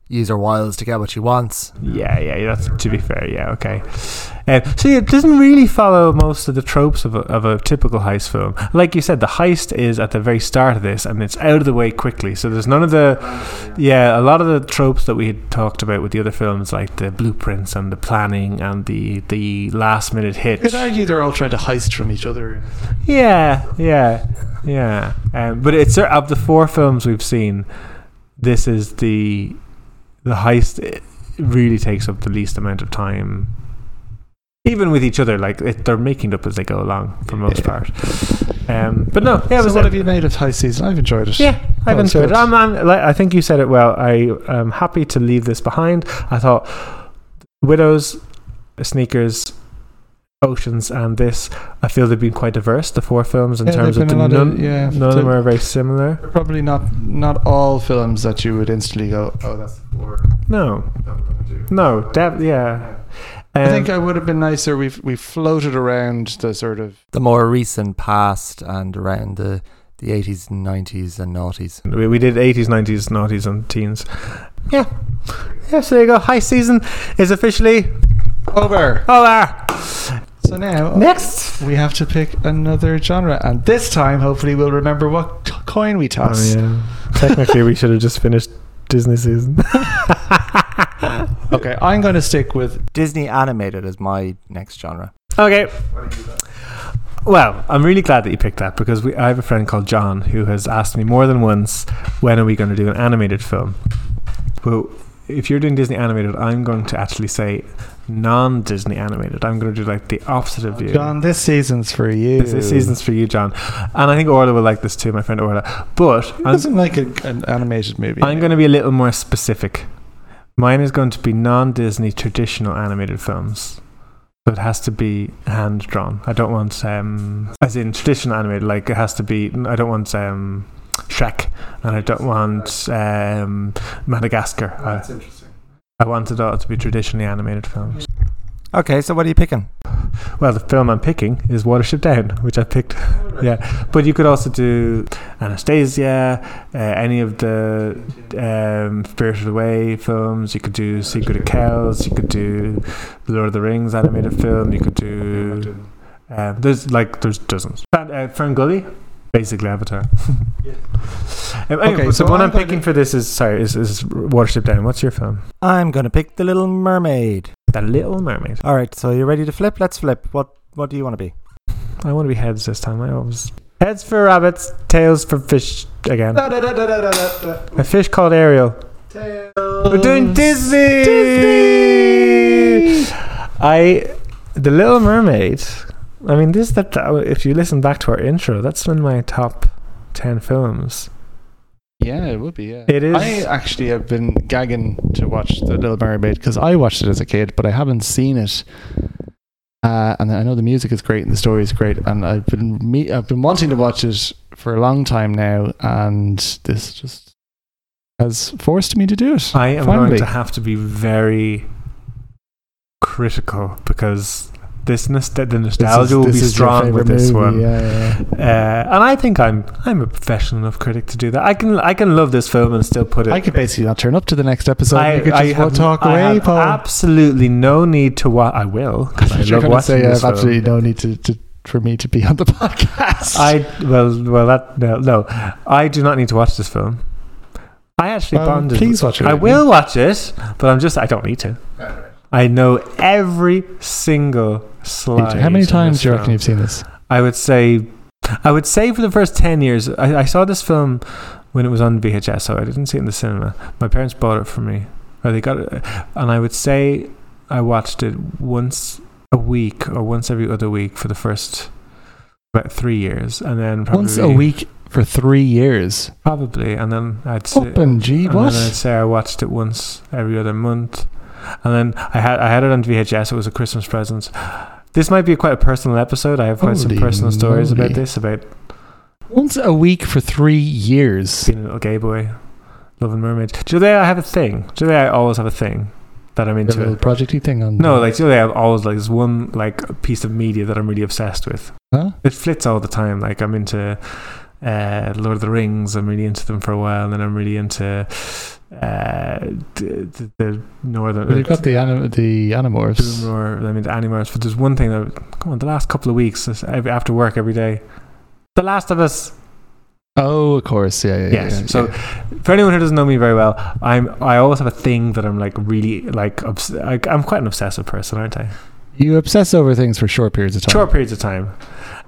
use her wiles to get what she wants. Yeah, yeah, yeah, that's to be fair. Yeah, okay. Um, so it doesn't really follow most of the tropes of a, of a typical heist film. Like you said, the heist is at the very start of this, and it's out of the way quickly. So there's none of the, yeah, a lot of the tropes that we had talked about with the other films, like the blueprints and the planning and the the last minute hit. You could argue they're all trying to heist from each other. Yeah, yeah, yeah. Um, but it's of the four films we've seen, this is the the heist it really takes up the least amount of time. Even with each other, like it, they're making it up as they go along for most Yeah. part. Um, but no, yeah, it so was what a- have you made of high season? I've enjoyed it. yeah, I've enjoyed it. I'm, I'm, like, I think you said it well. I am happy to leave this behind. I thought Widows, Sneakers, Oceans, and this, I feel they've been quite diverse, the four films, in Yeah, terms of the, been of- none, yeah, none of them are very similar. Probably not not all films that you would instantly go, oh, that's the four. No, no, def- yeah. I Um, think I would have been nicer. We've we floated around the sort of The more recent past and around the the 80s 90s and noughties. we, we did 80s, 90s, noughties, and teens. Yeah. Yeah, so there you go. High season is officially over. over. So now Next. we have to pick another genre, and this time, hopefully, we'll remember what coin we toss. Oh, yeah. Technically, we should have just finished Disney season. Okay, I'm going to stick with Disney animated as my next genre. okay. Well, I'm really glad that you picked that because we, I have a friend called John who has asked me more than once, when are we going to do an animated film? Well, if you're doing Disney animated, I'm going to actually say non-Disney animated. I'm going to do like the opposite of you. John. This season's for you. This, this season's for you, John, and I think Orla will like this too, my friend Orla. But Who I'm, doesn't like a, an animated movie? I'm going to be a little more specific. Mine is going to be non-Disney traditional animated films. So it has to be hand drawn. I don't want um as in traditional animated, like it has to be I don't want um Shrek and I don't want um Madagascar. I, interesting. I wanted it all to be traditionally animated films. Okay, so what are you picking? Well, the film I'm picking is Watership Down, which I picked. Yeah, but you could also do Anastasia, uh, any of the um, Spirited Away films. You could do Secret of Kells. You could do the Lord of the Rings animated film. You could do. Um, there's like there's dozens. Uh, Fern Gully, basically Avatar. Um, anyway, Okay, so so the I'm I'm picking to- for this is sorry is, is Watership Down. What's your film? I'm going to pick The Little Mermaid. The Little Mermaid. All right, so you're ready to flip? Let's flip. What what do you want to be? I want to be heads this time. I always heads for rabbits, tails for fish again. Da, da, da, A fish called Ariel. Tails. We're doing Disney. Disney. I, The Little Mermaid. I mean, this that if you listen back to our intro, that's in my top ten films. Yeah, it would be. Yeah, It is- I actually have been gagging to watch The Little Mermaid because I watched it as a kid, but I haven't seen it. Uh, and I know the music is great and the story is great, and I've been me- I've been wanting to watch it for a long time now, and this just has forced me to do it. I am Finally. going to have to be very critical because this nost- the This is- nostalgia will be strong with this movie, one. Yeah, yeah. Uh, and I think I'm I'm a professional enough critic to do that. I can I can love this film and still put it. I could basically not turn up to the next episode. I, you could I just have, talk I away, Paul. absolutely no need to watch. I will because I love watching say I this have film. absolutely no need to, to for me to be on the podcast. I well well that no no I do not need to watch this film. I actually Well, bonded. please watch it I will watch it, but I'm just I don't need to. I know every single slide. How many times do you reckon film. you've seen this? I would say, I would say for the first ten years, I, I saw this film when it was on VHS, so I didn't see it in the cinema. My parents bought it for me, or they got it, and I would say I watched it once a week or once every other week for the first about three years, and then probably Once a week for three years. probably, and then I'd say, and gee, and what? then I'd say I watched it once every other month, and then I had I had it on VHS. It was a Christmas present. This might be quite a personal episode. I have quite some Holy personal stories about this, about Once a week for three years. being a little gay boy, loving mermaids. Do you know I have a thing? Do you know I always have a thing that I'm A little into? projecty thing on. No, like do you know I have always like this one like piece of media that I'm really obsessed with. Huh? It flits all the time. Like I'm into uh, Lord of the Rings. I'm really into them for a while, and then I'm really into uh, the, the northern. Well, you've got the anim- the Animorphs. Or I mean, the Animorphs. But there's one thing that come on the last couple of weeks after work every day. The Last of Us. Oh, of course, yeah, yeah. yeah, Yes. yeah, so yeah. for anyone who doesn't know me very well, I'm I always have a thing that I'm like really like obs- like I'm quite an obsessive person, aren't I? you obsess over things for short periods of time. Short periods of time.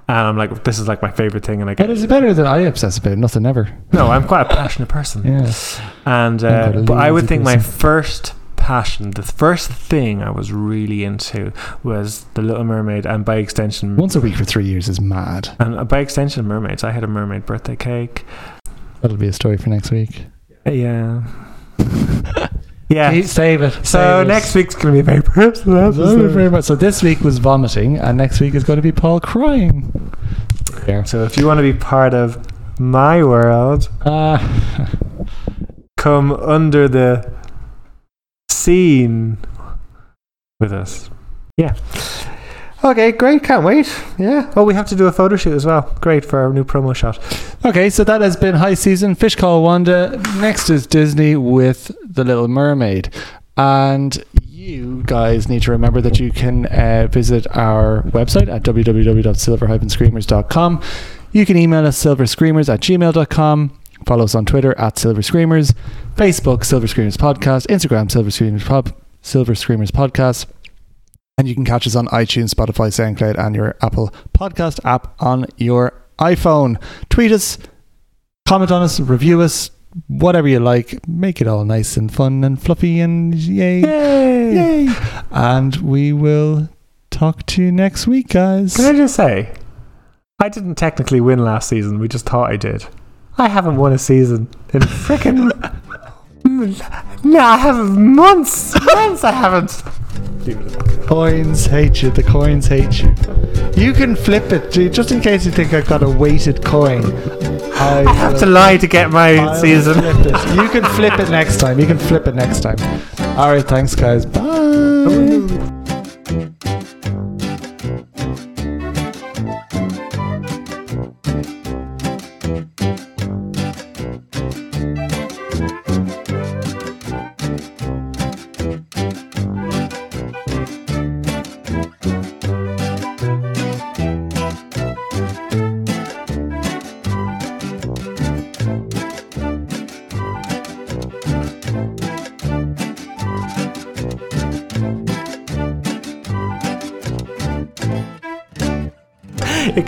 And I'm like, this is like my favorite thing, and I But get is it better than I obsess about? Nothing ever. no, I'm quite a passionate person, Yeah. and uh, but I would think my first passion, the first thing I was really into was The Little Mermaid, and by extension, Once a week for three years is mad. and uh, by extension, mermaids. I had a mermaid birthday cake. That'll be a story for next week. Uh, yeah, yeah. Keep- Save it. So save it. next week's going to be very personal Thank you very much. So this week was vomiting, and next week is going to be Paul crying. Yeah. So if you want to be part of my world, Uh, come under the scene with us. Yeah. Okay, great. Can't wait. Yeah. Oh, we have to do a photo shoot as well. Great for our new promo shot. okay, so that has been high season. Fish Called Wanda. Next is Disney with The Little Mermaid. And you guys need to remember that you can uh, visit our website at www.silver-screamers.com. You can email us silverscreamers at gmail.com. Follow us on Twitter at Silver Screamers, Facebook Silver Screamers Podcast, Instagram Silver Screamers Pub, Silver Screamers Podcast. And you can catch us on iTunes, Spotify, SoundCloud, and your Apple Podcast app on your iPhone. Tweet us, comment on us, review us, whatever you like. Make it all nice and fun and fluffy and yay. Yay! Yay. And we will talk to you next week, guys. Can I just say, I didn't technically win last season. We just thought I did. I haven't won a season in freaking. No, I haven't. Months! Months I haven't. Coins hate you. The coins hate you. You can flip it, just in case you think I've got a weighted coin. I, I have to lie to get my I'll season. You can flip it next time. You can flip it next time. All right, thanks, guys. Bye.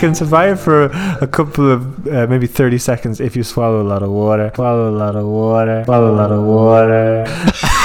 Can survive for a couple of uh, maybe 30 seconds if you swallow a lot of water. Swallow a lot of water. Swallow a lot of water.